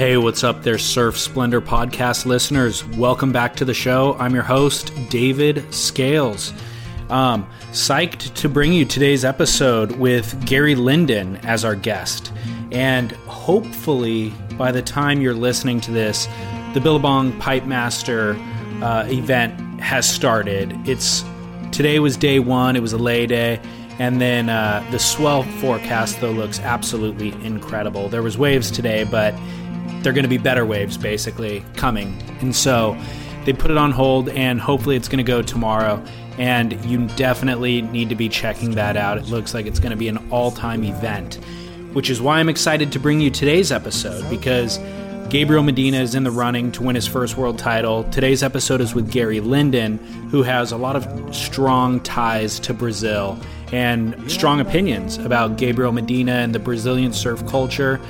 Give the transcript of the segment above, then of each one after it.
Hey, what's up there, Surf Splendor podcast listeners? Welcome back to the show. I'm your host, David Scales. Um, psyched to bring you today's episode with Gary Linden as our guest. And hopefully, by the time you're listening to this, the Billabong Pipe Master uh, event has started. It's today was day one. It was a lay day. And then uh, the swell forecast, though, looks absolutely incredible. There was waves today, but they're going to be better waves basically coming. And so they put it on hold, and hopefully it's going to go tomorrow. And you definitely need to be checking that out. It looks like it's going to be an all time event, which is why I'm excited to bring you today's episode because Gabriel Medina is in the running to win his first world title. Today's episode is with Gary Linden, who has a lot of strong ties to Brazil and strong opinions about Gabriel Medina and the Brazilian surf culture.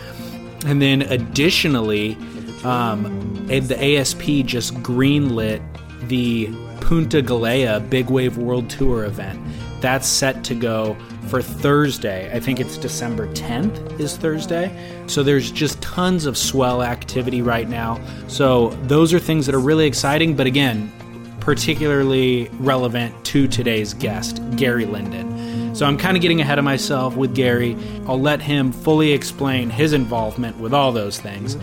And then additionally, um, the ASP just greenlit the Punta Galea Big Wave World Tour event. That's set to go for Thursday. I think it's December 10th is Thursday. So there's just tons of swell activity right now. So those are things that are really exciting, but again, particularly relevant to today's guest, Gary Linden. So I'm kind of getting ahead of myself with Gary. I'll let him fully explain his involvement with all those things.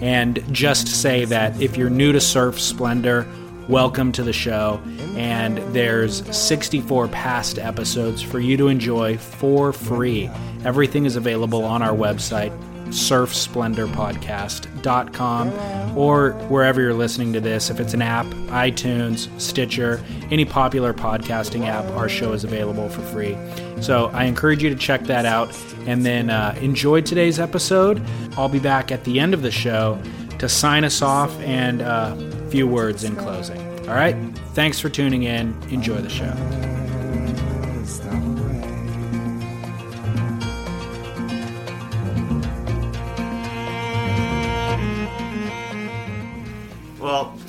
And just say that if you're new to Surf Splendor, welcome to the show. And there's 64 past episodes for you to enjoy for free. Everything is available on our website, surfsplendorpodcast.com, or wherever you're listening to this. If it's an app, iTunes, Stitcher, any popular podcasting app, our show is available for free. So I encourage you to check that out and then uh, enjoy today's episode. I'll be back at the end of the show to sign us off and uh, a few words in closing. All right? Thanks for tuning in. Enjoy the show.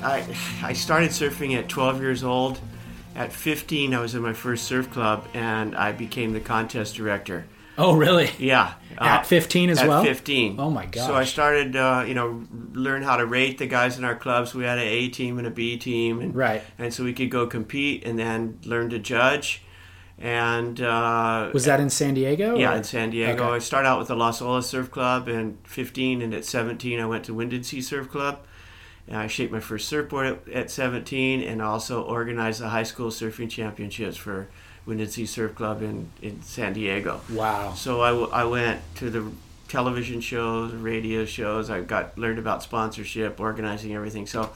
I, I started surfing at 12 years old. At 15, I was in my first surf club and I became the contest director. Oh, really? Yeah. At 15 as at well? 15. Oh, my gosh. So I started, uh, you know, learn how to rate the guys in our clubs. We had an A team and a B team. And, Right. And so we could go compete and then learn to judge. And uh, Was that in San Diego? yeah, or- in San Diego. Okay. I started out with the Las Olas Surf Club and 15, and at 17, I went to Windansea Surf Club. And I shaped my first surfboard at, at 17, and also organized the high school surfing championships for Windansea Surf Club in, in San Diego. Wow. So I, w- I went to the television shows, radio shows. I got learned about sponsorship, organizing everything. So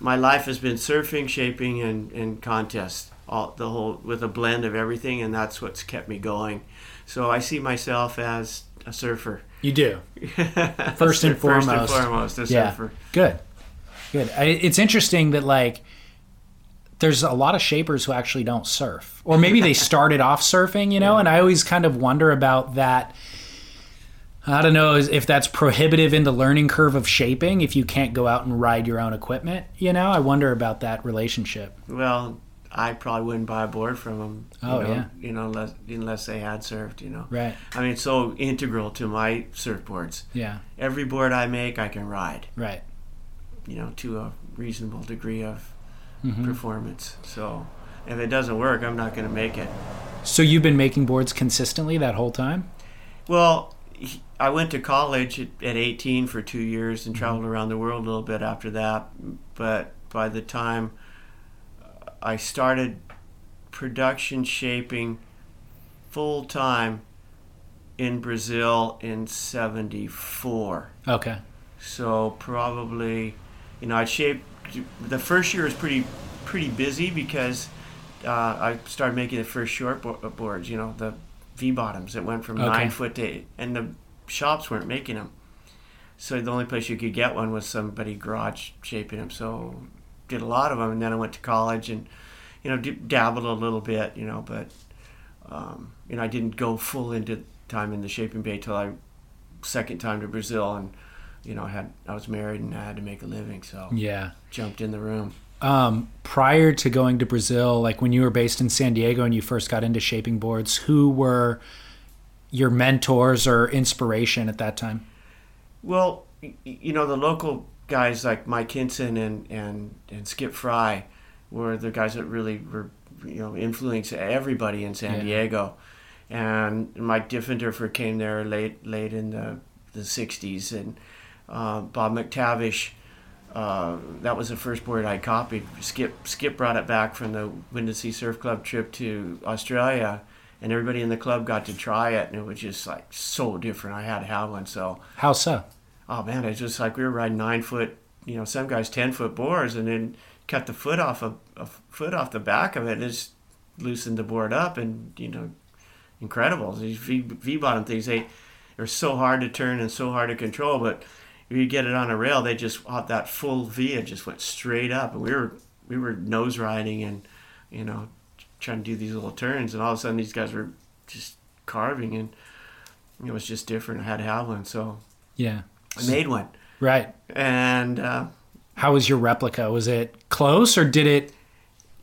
my life has been surfing, shaping, and, and contests. All the whole with a blend of everything, and that's what's kept me going. So I see myself as a surfer. You do. First First and First foremost. and foremost, a Yeah. surfer. Good. Good. I, it's interesting that, like, there's a lot of shapers who actually don't surf. Or maybe they started off surfing, you know, and I always kind of wonder about that. I don't know if that's prohibitive in the learning curve of shaping if you can't go out and ride your own equipment. You know, I wonder about that relationship. Well, I probably wouldn't buy a board from them. You Oh, know, yeah. You know, unless, unless they had surfed. You know. Right. I mean, it's so integral to my surfboards. Yeah. Every board I make, I can ride. Right. You know, to a reasonable degree of Mm-hmm. performance. So, if it doesn't work, I'm not going to make it. So you've been making boards consistently that whole time? Well, I went to college at, at 18 for two years and traveled around the world a little bit after that. But by the time I started production shaping full time in Brazil in 74. Okay. So probably, you know, I shaped. The first year was pretty pretty busy because uh, I started making the first short bo- boards. You know, the V bottoms that went from Okay. nine foot to eight, and the shops weren't making them. So the only place you could get one was somebody garage shaping them. So did a lot of them, and then I went to college and you know dabbled a little bit, you know, but um, you know I didn't go full into time in the shaping bay till I second time to Brazil, and you know I had I was married and I had to make a living, so Yeah. jumped in the room. Um, prior to going to Brazil, like when you were based in San Diego and you first got into shaping boards, who were your mentors or inspiration at that time? Well, you know, the local guys like Mike Hynson and, and, and Skip Frye were the guys that really were, you know, influenced everybody in San Yeah. Diego. And Mike Diffenderfer came there late late in the, the 60s. And uh, Bob McTavish, uh, that was the first board I copied. Skip Skip brought it back from the Windansea Surf Club trip to Australia. And everybody in the club got to try it, and it was just like so different. I had to have one, so How so? oh man, it's just like we were riding nine foot, you know, some guys ten foot boards, and then cut the foot off a, a foot off the back of it, and just loosened the board up, and you know, incredible. These V, v bottom things, they are so hard to turn and so hard to control, but if you get it on a rail, they just off that full V, it just went straight up, and we were we were nose riding and you know trying to do these little turns, and all of a sudden these guys were just carving, and it was just different. I had to have one, so Yeah. I made one Right. and uh, How was your replica? Was it close or did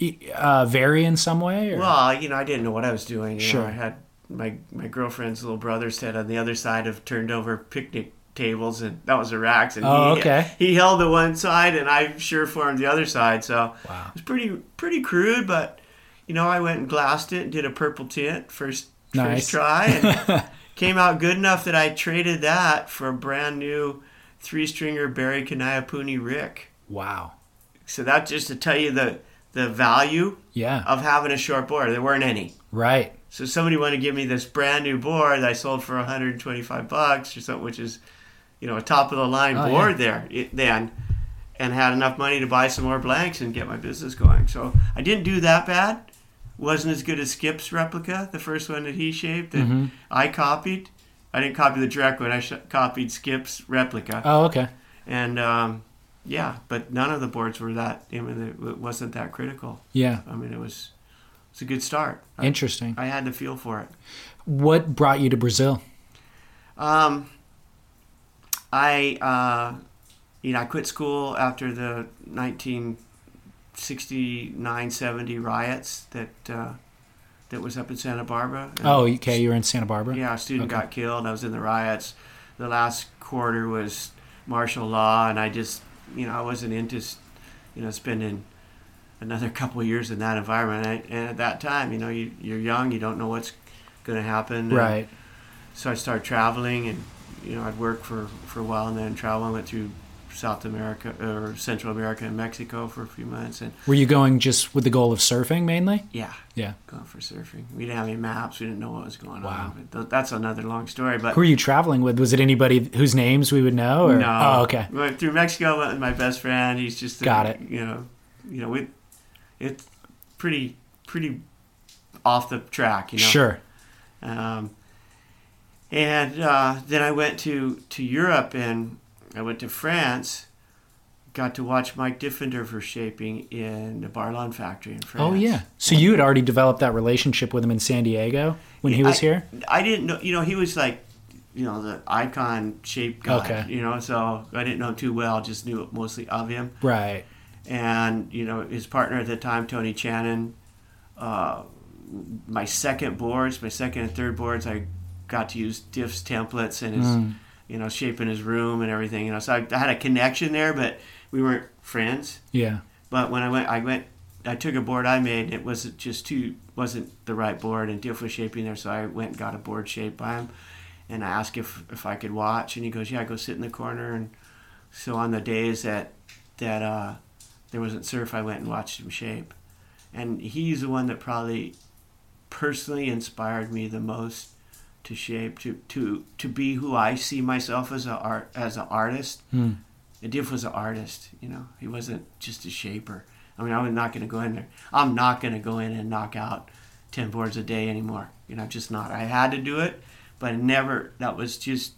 it uh, vary in some way? Or? well, you know, I didn't know what I was doing. You Sure. know, I had my my girlfriend's little brother sat on the other side of turned over picnic tables, and that was the racks. And Oh, he, okay. he held the one side, and I sure formed the other side. So Wow. it was pretty pretty crude, but you know, I went and glassed it and did a purple tint first Nice. first try, and came out good enough that I traded that for a brand new three stringer Barry Kanaiaupuni Rick. wow. So that just to tell you the the value Yeah. of having a short board. There weren't any. Right. So somebody wanted to give me this brand new board that I sold for 125 bucks or something, which is, you know, a top of the line Oh, board there then, and had enough money to buy some more blanks and get my business going. So I didn't do that bad. Wasn't as good as Skip's replica, the first one that he shaped that Mm-hmm. I copied. I didn't copy the direct one. I sh- copied Skip's replica, Oh, okay. and um, yeah, but none of the boards were that. I mean, it wasn't that critical. Yeah. I mean, it was it's a good start. I, Interesting. I had to feel for it. What brought you to Brazil? Um, I uh, you know I quit school after the 1969-70 riots that uh, that was up in Santa Barbara. And- Oh, okay. You were in Santa Barbara? yeah, a student Okay. got killed. I was in the riots. The last quarter was martial law, and I just, you know, I wasn't into, you know, spending another couple of years in that environment. And, and at that time, you know, you, you're young, you don't know what's going to happen. And Right. so I started traveling, and you know, I'd work for for a while, and then travel. I went through South America or Central America and Mexico for a few months, and Were you going just with the goal of surfing mainly? yeah, Yeah. going for surfing. We didn't have any maps. We didn't know what was going Wow. on. But th- that's another long story. But Who were you traveling with? Was it anybody whose names we would know? Or? No. Oh, okay. Went through Mexico went with my best friend. He's just a, Got it. You know, you know, we, it's pretty pretty off the track. You know. Sure. Um, and uh, then I went to to Europe and I went to France. Got to watch Mike Diffenderfer shaping in the Barland factory in France. Oh, yeah. So you had already developed that relationship with him in San Diego when he was I- here? I didn't know. You know, he was like, you know, the icon shape guy. Okay. You know, so I didn't know him too well. Just knew mostly of him. Right. and you know his partner at the time, Tony Channon. Uh, my second boards, my second and third boards, I got to use Diff's templates and his, Mm. you know, shaping his room and everything. You know, so I, I had a connection there, but we weren't friends. Yeah. But when I went, I went, I took a board I made. It wasn't just too, wasn't the right board, and Diff was shaping there, so I went and got a board shaped by him, and I asked if if I could watch, and he goes, "Yeah, go sit in the corner." And so on the days that that uh, there wasn't surf, I went and watched him shape, and he's the one that probably personally inspired me the most to shape to to to be who I see myself as a art as an artist. And Diff was an artist, you know. He wasn't just a shaper. I mean, I'm not going to go in there. I'm not going to go in and knock out ten boards a day anymore. You know, just not. I had to do it, but I never. That was just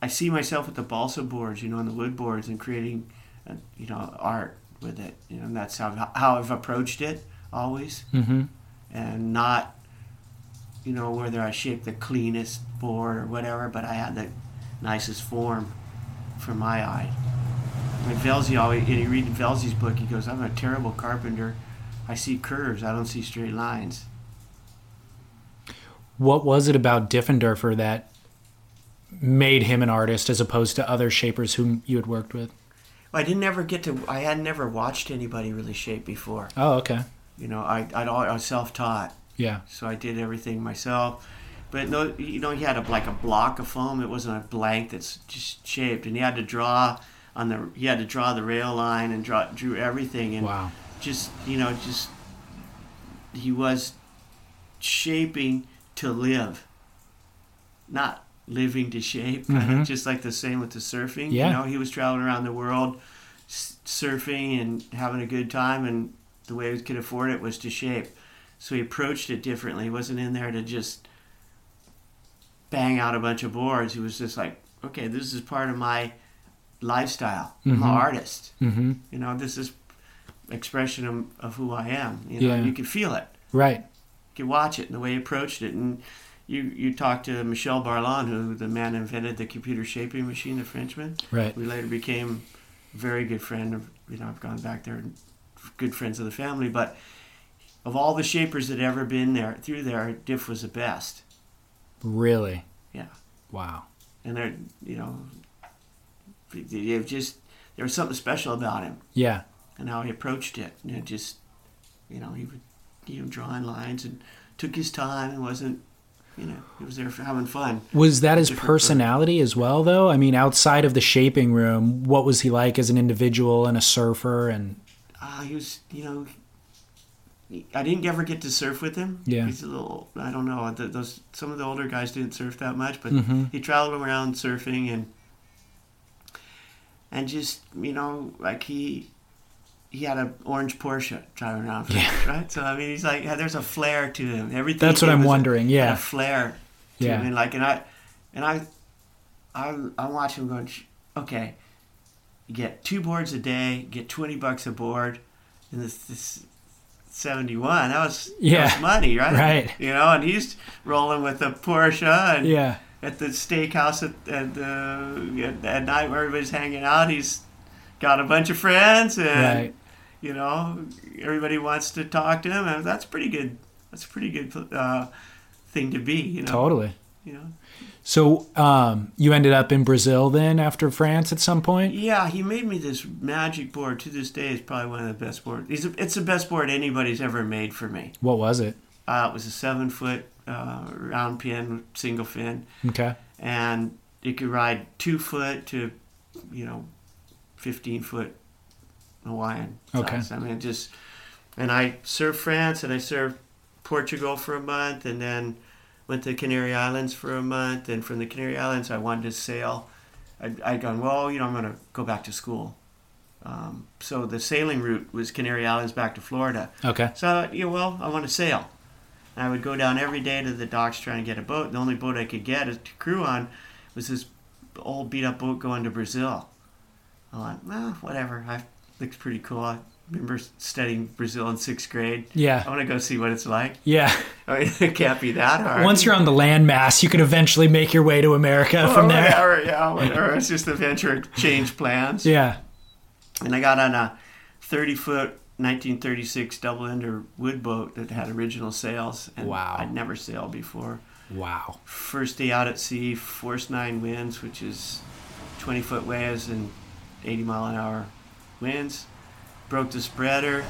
I see myself with the balsa boards, you know, and the wood boards, and creating, uh, you know, art with it. You know, and that's how how I've approached it always, Mm-hmm. and not, you know, whether I shaped the cleanest board or whatever, but I had the nicest form for my eye. Like Velzy always, and you read Velzy's book, he goes, "I'm a terrible carpenter. I see curves. I don't see straight lines." What was it about Diffenderfer that made him an artist as opposed to other shapers whom you had worked with? I didn't ever get to. I had never watched anybody really shape before. Oh, okay. You know, I I'd, I was self-taught, Yeah. so I did everything myself. But no, you know, he had a like a block of foam. It wasn't a blank that's just shaped, and he had to draw on the. He had to draw the rail line and draw drew everything, and Wow. just you know, just he was shaping to live, not living to shape. Mhm. just like the same with the surfing. Yeah. You know, he was traveling around the world, s- surfing and having a good time, and the way he could afford it was to shape. So he approached it differently. He wasn't in there to just bang out a bunch of boards. He was just like, okay, this is part of my lifestyle. I'm Mhm. an artist. Mm-hmm. You know, this is expression of, of who I am. You know, Yeah. you can feel it. Right. You can watch it and the way he approached it. And you you talked to Michel Barland, who the man invented the computer shaping machine, the Frenchman. Right. We later became a very good friend. Of, you know, I've gone back there, and good friends of the family. But of all the shapers that ever been there through there, Diff was the best. Really. Yeah. Wow. And they're you know, they just there was something special about him. Yeah. and how he approached it. And it just, you know, he would, you know, drawing lines and took his time and wasn't, you know, he was there for having fun. Was that his personality as well, though? I mean, outside of the shaping room, what was he like as an individual and a surfer? And Uh, he was, you know, I didn't ever get to surf with him. Yeah. He's a little, I don't know, th those some of the older guys didn't surf that much, but Mhm. he traveled around surfing and, and just, you know, like he, he had an orange Porsche driving around, for Yeah. right? So I mean, he's like, yeah, there's a flair to him. Everything. That's what I'm was a- wondering, yeah. a flair. To Yeah. him. And like, and I, and I, I, I'm watching him going, okay, you get two boards a day, get 20 bucks a board, and this, this 71, that was, Yeah. that was money, right? Right. You know, and he's rolling with a Porsche and yeah. at the steakhouse at, at, the, at, at night where everybody's hanging out, he's got a bunch of friends and, Right. you know, everybody wants to talk to him, and that's pretty good. That's a pretty good uh, thing to be, you know. Totally. You know. So um, you ended up in Brazil then after France at some point? Yeah, he made me this magic board. To this day, it's probably one of the best boards. It's, it's the best board anybody's ever made for me. What was it? Uh, it was a seven foot uh, round pin, single fin, Okay. and it could ride two foot to, you know, fifteen foot Hawaiian. Okay. Size. I mean, just and I served France and I served Portugal for a month, and then went to the Canary Islands for a month. And from the Canary Islands, I wanted to sail. I'd, I'd gone, well, you know, I'm going to go back to school. Um, so the sailing route was Canary Islands back to Florida. Okay. So I thought, yeah, well, I want to sail. And I would go down every day to the docks trying to get a boat. The only boat I could get to crew on was this old beat up boat going to Brazil. I thought, well, whatever. I looks pretty cool. I remember studying Brazil in sixth grade. Yeah. I want to go see what it's like. Yeah. I mean, it can't be that hard. Once you're on the landmass, you can eventually make your way to America Or from there. whatever, yeah. It's just a venture, change plans. Yeah. And I got on a 30 foot 1936 double ender wood boat that had original sails. And Wow. I'd never sailed before. Wow. First day out at sea, force nine winds, which is 20 foot waves and 80 mile an hour winds. Broke the spreader,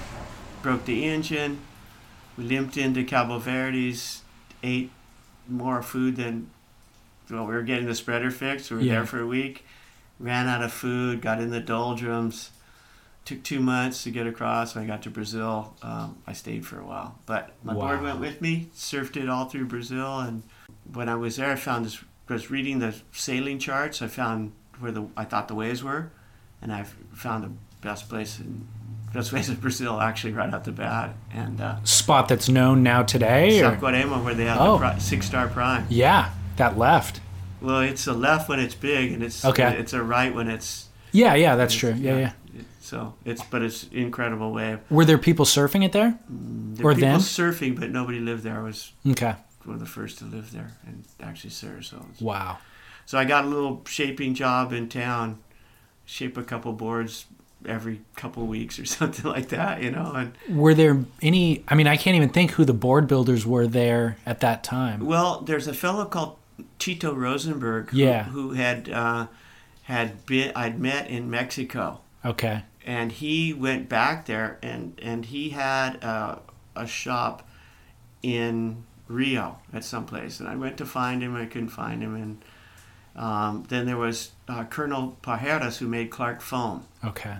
broke the engine. We limped into Cabo Verde's, ate more food than well, we were getting the spreader fixed. We were Yeah. there for a week. Ran out of food, got in the doldrums. Took two months to get across. When I got to Brazil, um, I stayed for a while. But my board went with me, surfed it all through Brazil. And when I was there, I found this, I was reading the sailing charts. I found where the I thought the waves were. And I found the best place in best place in Brazil actually right out the bat. And uh, Spot that's known now today? Or? Saquarema, where they have Oh. the six star prime. Yeah. That left. Well, it's a left when it's big, and it's Okay. It's a right when it's Yeah, yeah, that's true. Yeah, yeah. It- So it's but it's incredible wave. Were there people surfing it there? There Or people then? surfing, but nobody lived there. I was Okay. one of the first to live there and actually surf. So Wow. So I got a little shaping job in town, shape a couple boards every couple weeks or something like that, you know. And Were there any? I mean, I can't even think who the board builders were there at that time. well, there's a fellow called Tito Rosemberg, who, Yeah. who had uh, had been I'd met in Mexico, Okay. and he went back there, and and he had uh, a shop in Rio at some place, and I went to find him, I couldn't find him, and um, then there was uh, Colonel Pajeras who made Clark foam. Okay.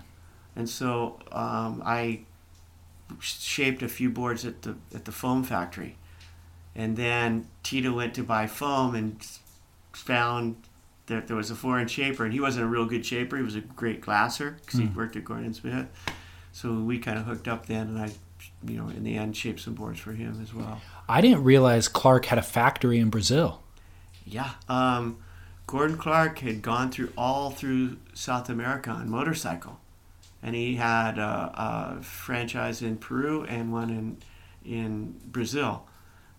And so um, I shaped a few boards at the at the foam factory, and then Tito went to buy foam and found that there was a foreign shaper, and he wasn't a real good shaper. He was a great glasser because he worked at Gordon Smith. So we kind of hooked up then, and I, you know, in the end, shaped some boards for him as well. I didn't realize Clark had a factory in Brazil. Yeah. Um, Gordon Clark had gone through all through South America on motorcycle, and he had a, a franchise in Peru and one in in Brazil,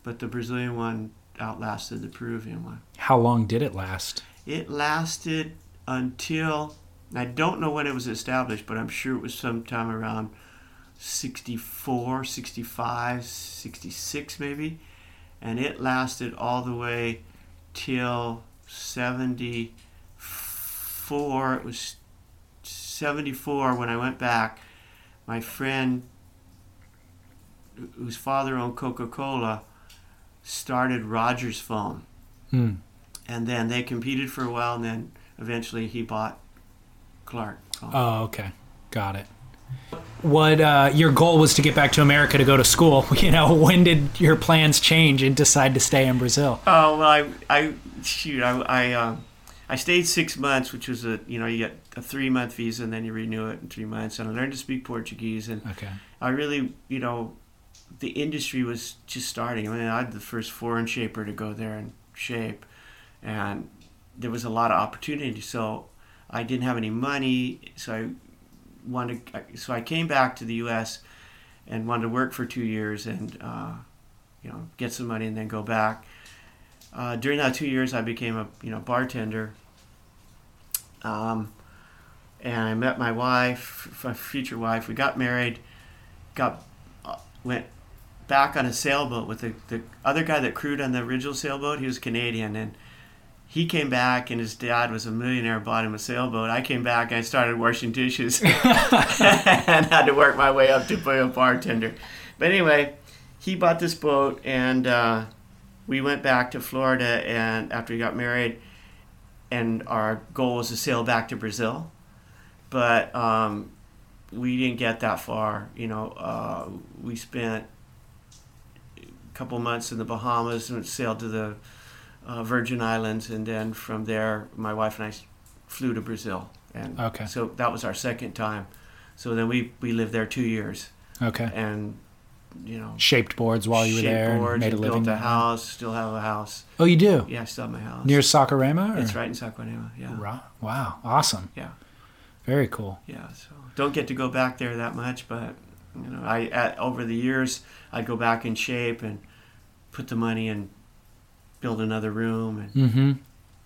but the Brazilian one outlasted the Peruvian one. How long did it last? It lasted until I don't know when it was established, but I'm sure it was sometime around 64, 65, 66 maybe, and it lasted all the way till 74. It was 74 when I went back. My friend, whose father owned Coca Cola, started Rogers Foam. Hmm. And then they competed for a while, and then eventually he bought Clark. Foam. Oh, okay. Got it. What uh, your goal was to get back to America to go to school? You know, when did your plans change and decide to stay in Brazil? Oh well, I, I shoot, I, I, um, I stayed six months, which was a, you know, you get a three month visa and then you renew it in three months. And I learned to speak Portuguese, and Okay. I really, you know, the industry was just starting. I mean, I had the first foreign shaper to go there and shape, and there was a lot of opportunity. So I didn't have any money, so I wanted. So I came back to the U.S. and wanted to work for two years and, uh, you know, get some money and then go back. Uh, during that two years, I became a you know bartender. Um, and I met my wife, my future wife. We got married, got uh, went back on a sailboat with the, the other guy that crewed on the original sailboat. He was Canadian, and he came back, and his dad was a millionaire, bought him a sailboat. I came back, and I started washing dishes, and had to work my way up to be a bartender. But anyway, he bought this boat, and uh, we went back to Florida, and after we got married, and our goal was to sail back to Brazil, but um, we didn't get that far. You know, uh, we spent a couple months in the Bahamas and sailed to the uh, Virgin Islands, and then from there, my wife and I flew to Brazil, and Okay. so that was our second time. So then we we lived there two years, Okay. and you know, Shaped boards while you were there boards made a living. built a house. Still have a house. Oh, you do? Yeah, I still have my house. Near Saquarema? or- It's right in Saquarema. Yeah. Wow. Awesome. Yeah. Very cool. Yeah. So don't get to go back there that much, but you know, I at, over the years I'd go back in shape and put the money and build another room and Mm-hmm.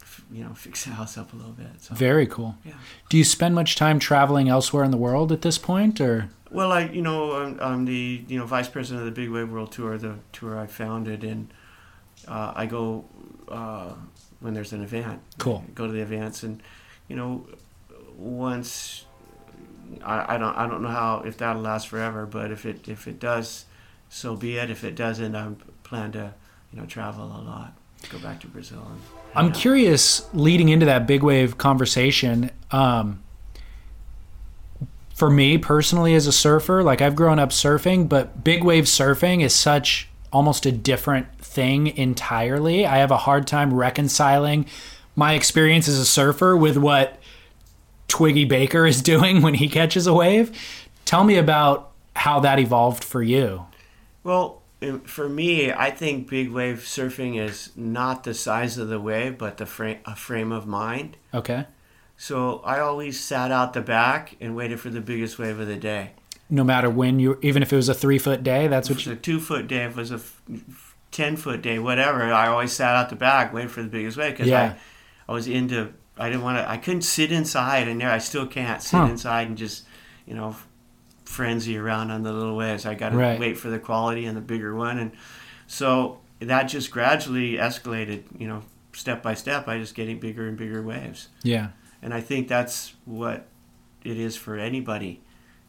f- you know fix the house up a little bit. So Very cool. yeah. Do you spend much time traveling elsewhere in the world at this point, or? Well, I you know I'm, I'm the you know vice president of the Big Wave World Tour, the tour I founded, and uh, I go uh, when there's an event. Cool. I go to the events, and you know once I, I don't I don't know how if that'll last forever, but if it if it does, so be it. If it doesn't, I plan to you know travel a lot, go back to Brazil. And, I'm curious, leading into that big wave conversation, um, for me personally as a surfer, like I've grown up surfing, but big wave surfing is such almost a different thing entirely. I have a hard time reconciling my experience as a surfer with what Twiggy Baker is doing when he catches a wave. Tell me about how that evolved for you. Well, for me, I think big wave surfing is not the size of the wave, but the frame a frame of mind. Okay. So I always sat out the back and waited for the biggest wave of the day. No matter when you, even if it was a three foot day, that's If what it you. was a two foot day, if it was a ten foot day, whatever, I always sat out the back waiting for the biggest wave because Yeah. I, I was into. I didn't want to. I couldn't sit inside, and there I still can't sit Huh. inside and just, you know, frenzy around on the little waves. I got to Right. wait for the quality and the bigger one, and so that just gradually escalated. You know, step by step, I just getting bigger and bigger waves, Yeah. and I think that's what it is for anybody.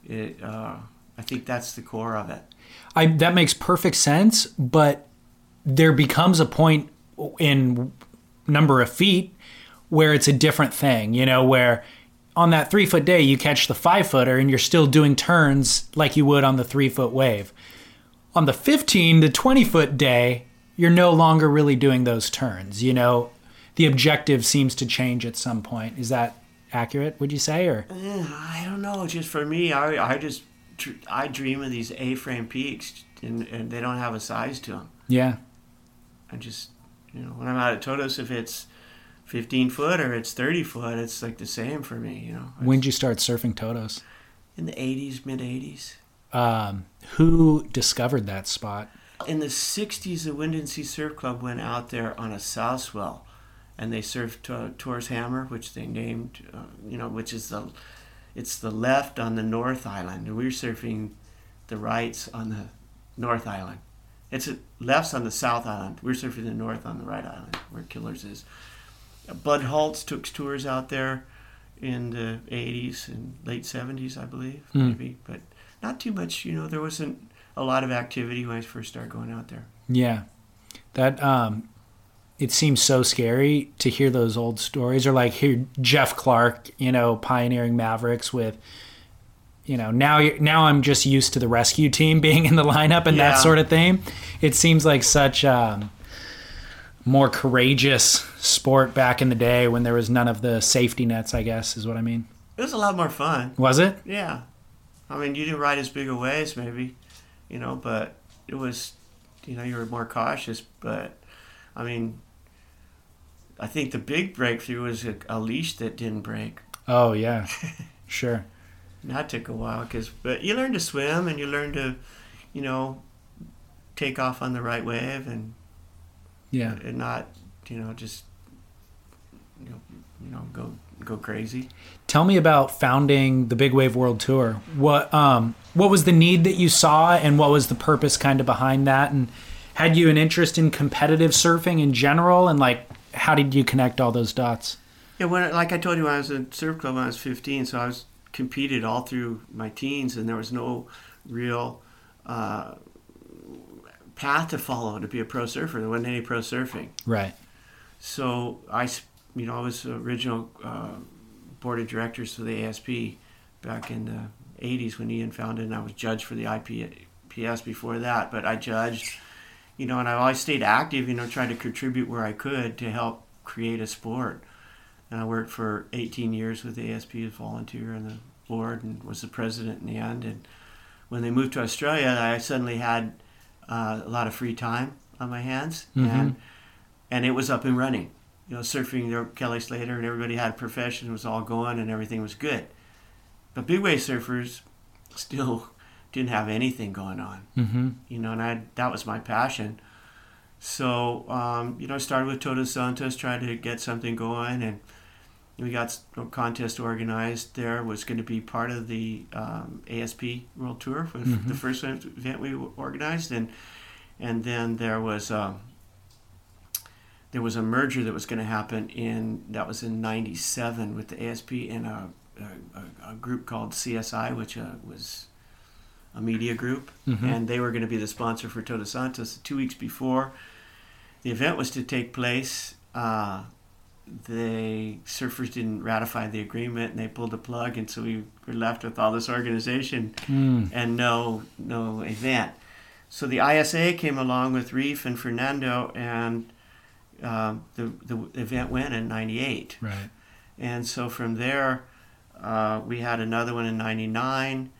It, uh, I think that's the core of it. I that makes perfect sense, but there becomes a point in number of feet where it's a different thing, you know, where on that three foot day you catch the five footer and you're still doing turns like you would on the three foot wave. On the 15 to 20 foot day, you're no longer really doing those turns, you know. The objective seems to change at some point. Is that accurate, would you say? Or Eh, I don't know. Just for me, I, I just I dream of these A-frame peaks, and, and they don't have a size to them. yeah. I just you know when I'm out at Todos, if it's 15 foot or it's 30 foot, it's like the same for me. You know, When did you start surfing Todos? in the 80s, mid 80s. Um, who discovered that spot? In the 60s, the Windansea Surf Club went out there on a south swell, and they surfed uh, Thor's Hammer, which they named, uh, you know, which is the, it's the left on the North Island, and we were surfing the rights on the North Island. It's a, left's on the South Island. We're surfing the North on the right island, where Killers is. Bud Holtz took tours out there in the 80s and late 70s, I believe, Hmm. maybe, but not too much. You know, there wasn't a lot of activity when I first started going out there. Yeah, that um, it seems so scary to hear those old stories, or like hear Jeff Clark, you know, pioneering Mavericks with, you know, now now I'm just used to the rescue team being in the lineup and that sort of thing. It seems like such um, more courageous sport back in the day when there was none of the safety nets. I guess is what I mean. It was a lot more fun. Was it? Yeah. I mean, you didn't ride as big a waves, maybe, you know, but it was, you know, you were more cautious. But, I mean, I think the big breakthrough was a, a leash that didn't break. Oh yeah, sure. And that took a while, cause, but you learn to swim and you learn to, you know, take off on the right wave and, Yeah. and not, you know, just, you know, you know, go go crazy. Tell me about founding the Big Wave World Tour. What um what was the need that you saw and what was the purpose kind of behind that and had you an interest in competitive surfing in general and like how did you connect all those dots? Yeah, when like I told you, when I was in surf club when I was 15, so I was competed all through my teens, and there was no real uh, path to follow to be a pro surfer. There wasn't any pro surfing, Right. so I, you know, I was the original uh, board of directors for the ASP back in the 80s when Ian founded, and I was judge for the IPS before that. But I judged, you know, and I always stayed active, you know, trying to contribute where I could to help create a sport. And I worked for 18 years with the ASP as a volunteer on the board and was the president in the end. And when they moved to Australia, I suddenly had uh, a lot of free time on my hands, Mhm. and and it was up and running. You know, surfing there, Kelly Slater and everybody had a profession, it was all going, and everything was good. But big wave surfers still didn't have anything going on Mm-hmm. you know, and I that was my passion. So, um, you know, I started with Todos Santos, tried to get something going, and we got a contest organized there. Was going to be part of the um, ASP World Tour, for Mhm. the first event we organized, and and then there was um, there was a merger that was going to happen in that was in '97 with the ASP and a, a, a group called CSI, which uh, was a media group Mhm. and they were going to be the sponsor for Todos Santos. Two weeks before the event was to take place, uh, the surfers didn't ratify the agreement, and they pulled the plug, and so we were left with all this organization Mm. and no no event. So the ISA came along with Reef and Fernando, and uh, the the event went in '98. Right. And so from there, uh, we had another one in '99,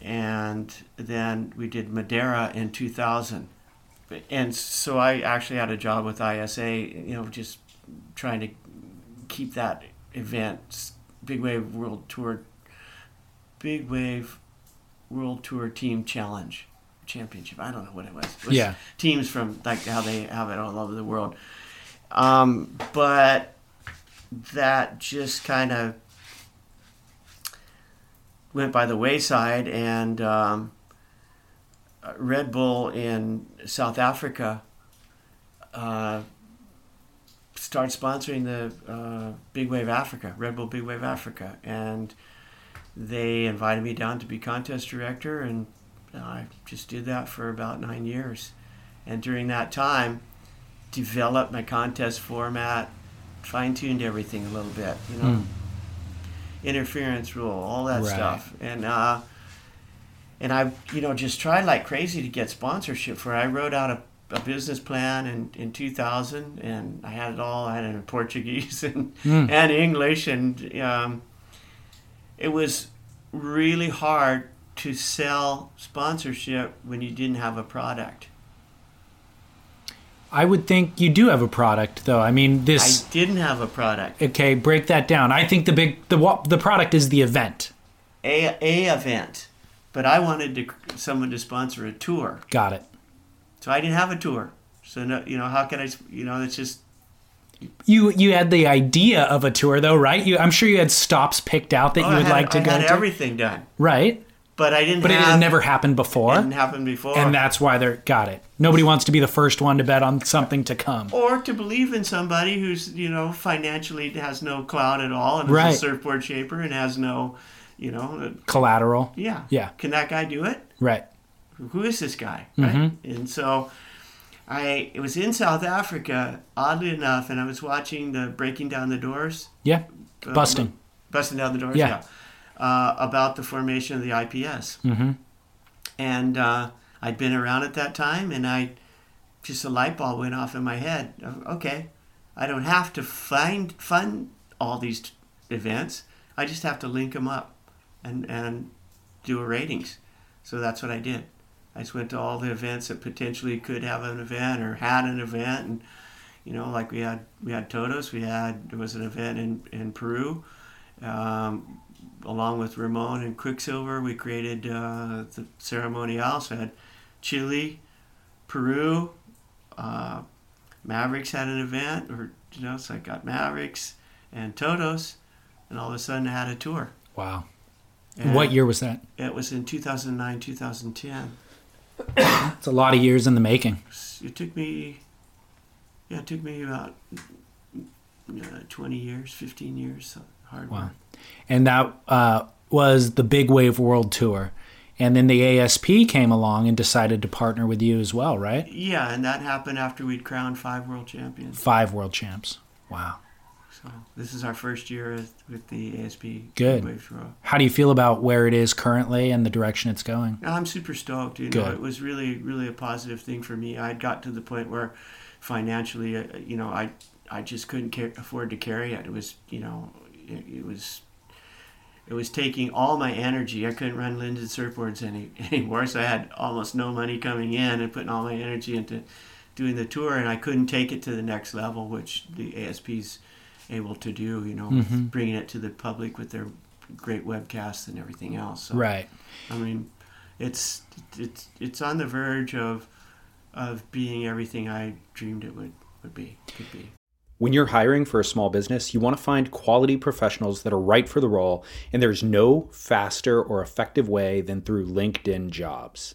and then we did Madeira in 2000. and so I actually had a job with ISA, you know, just trying to keep that event, Big Wave World Tour, Big Wave World Tour Team Challenge Championship. I don't know what it was. It was Yeah. Teams from like how they have it all over the world. Um, but that just kind of went by the wayside, and um, Red Bull in South Africa uh, start sponsoring the uh, Big Wave Africa, Red Bull Big Wave Africa, and they invited me down to be contest director, and I just did that for about nine years. And during that time, developed my contest format, fine tuned everything a little bit, you know, Hmm. interference rule, all that Right. stuff, and uh, and I, you know, just tried like crazy to get sponsorship for. it. I wrote out a, a business plan in, in 2000, and I had it all. I had it in Portuguese and Hmm. and English, and um, it was really hard to sell sponsorship when you didn't have a product. I would think you do have a product, though. I mean, this. I didn't have a product. okay, break that down. I think the big the the product is the event. A a event, but I wanted to someone to sponsor a tour, Got it. So I didn't have a tour. So no, you know, how can I? You know, it's just You you had the idea of a tour, though, right? You, I'm sure you had stops picked out that oh, you would had, like to I go had to. everything done, right, but I didn't. but it had never happened before, didn't happen before, and that's why they're got it. Nobody wants to be the first one to bet on something to come. or to believe in somebody who's you know financially has no clout at all and Right. is a surfboard shaper and has no, you know, uh, Collateral. yeah, Yeah. Can that guy do it? Right. Who is this guy? Right? And so I it was in South Africa, oddly enough, and I was watching the Breaking Down the Doors, Yeah. uh, Busting. Busting Down the Doors, Yeah. yeah, uh, about the formation of the IPS. Mm-hmm. And uh, I'd been around at that time, and I just a light bulb went off in my head. Okay, I don't have to find fund all these t- events. I just have to link them up and and do a ratings. So that's what I did. I just went to all the events that potentially could have an event or had an event, and you know, like we had we had Todos, we had there was an event in in Peru. Um, along with Ramon and Quiksilver, we created uh, the ceremonial. So I had Chile, Peru, uh, Mavericks had an event, or you know, so I got Mavericks and Todos, and all of a sudden I had a tour. Wow. And what year was that? It was in 2009, 2010. It's a lot of years in the making. It took me, yeah, it took me about uh, 20 years, 15 years. Hard Wow. work. And that uh, was the Big Wave World Tour. And then the ASP came along and decided to partner with you as well, right? Yeah, and that happened after we'd crowned five world champions. Five world champs. Wow. So this is our first year with- the ASP Good. Wave. How do you feel about where it is currently and the direction it's going? I'm super stoked. You know, Good. it was really, really a positive thing for me. I'd got to the point where financially, uh, you know, I, I just couldn't car- afford to carry it. It was, you know, it, it was, it was taking all my energy. I couldn't run Linden surfboards any anymore, so I had almost no money coming in and putting all my energy into doing the tour, and I couldn't take it to the next level, which the ASP's able to do. You know, Mhm. bringing it to the public with their great webcasts and everything else. So. Right. I mean, it's it's it's on the verge of of being everything I dreamed it would would be could be. When you're hiring for a small business, you want to find quality professionals that are right for the role, and there's no faster or effective way than through LinkedIn jobs.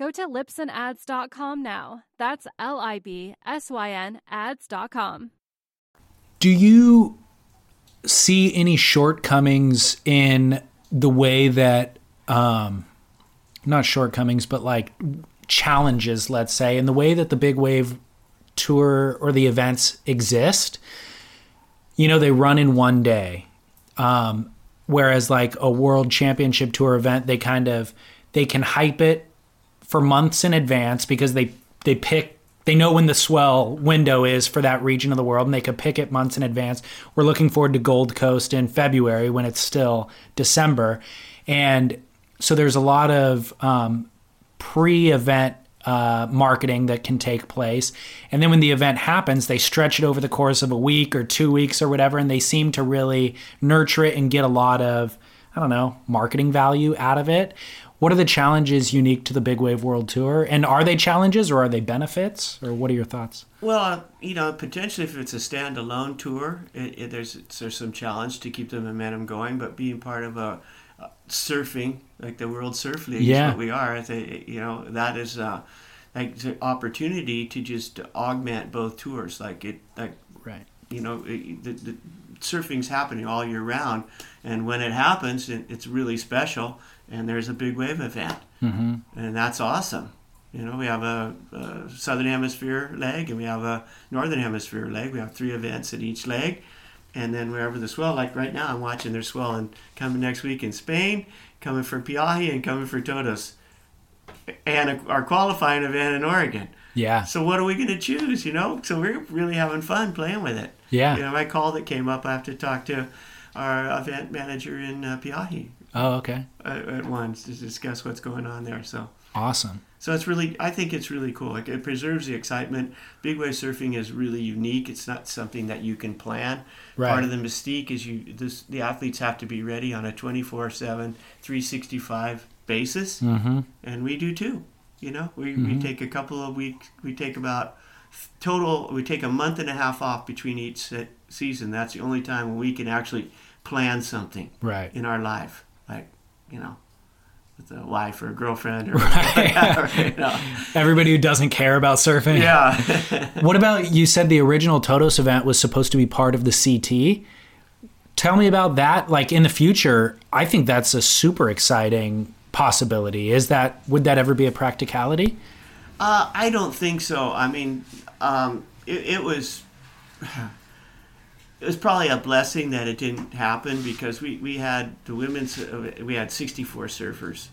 Go to libsynads.com now. That's L I B S Y N ads.com. Do you see any shortcomings in the way that, um, not shortcomings, but like challenges, let's say, in the way that the big wave tour or the events exist, you know, they run in one day. Um, whereas like a world championship tour event, they kind of they can hype it for months in advance because they they pick they know when the swell window is for that region of the world and they could pick it months in advance. We're looking forward to Gold Coast in February when it's still December. And so there's a lot of um, pre event uh, marketing that can take place. And then when the event happens, they stretch it over the course of a week or two weeks or whatever, and they seem to really nurture it and get a lot of, I don't know, marketing value out of it. What are the challenges unique to the Big Wave World Tour? And are they challenges or are they benefits? Or what are your thoughts? Well, you know, potentially if it's a standalone tour, it, it, there's there's some challenge to keep the momentum going. But being part of a surfing, like the World Surf League, yeah. is what we are. They, you know, that is uh, like the opportunity to just augment both tours. Like it, like right. You know, it, the, the surfing's happening all year round, and when it happens, it, it's really special. And there's a big wave event, mm-hmm. and that's awesome. You know, we have a, a, southern hemisphere leg and we have a northern hemisphere leg. We have three events at each leg, and then wherever the swell, like right now, I'm watching their swell and coming next week in Spain, coming for Pe'ahi and coming for Todos, and our qualifying event in Oregon. Yeah. So what are we going to choose? You know, so we're really having fun playing with it. Yeah. You know, my call that came up, I have to talk to our event manager in uh, Pe'ahi. Oh, okay. At, at once to discuss what's going on there. So awesome. So it's really, I think it's really cool. Like it preserves the excitement. Big wave surfing is really unique. It's not something that you can plan. Right. Part of the mystique is you, this, the athletes have to be ready on a 24/7, 365 basis, mm-hmm. and we do too. You know, we, mm-hmm. we take a couple of weeks. We take about total. We take a month and a half off between each season. That's the only time when we can actually plan something right in our life. Like you know, with a wife or a girlfriend or right. you know. everybody who doesn't care about surfing. Yeah. what about you said the original Todos event was supposed to be part of the CT? Tell me about that. Like in the future, I think that's a super exciting possibility. Is that would that ever be a practicality? Uh, I don't think so. I mean, um, it, it was it was probably a blessing that it didn't happen because we, we had the women's uh, we had 64 surfers.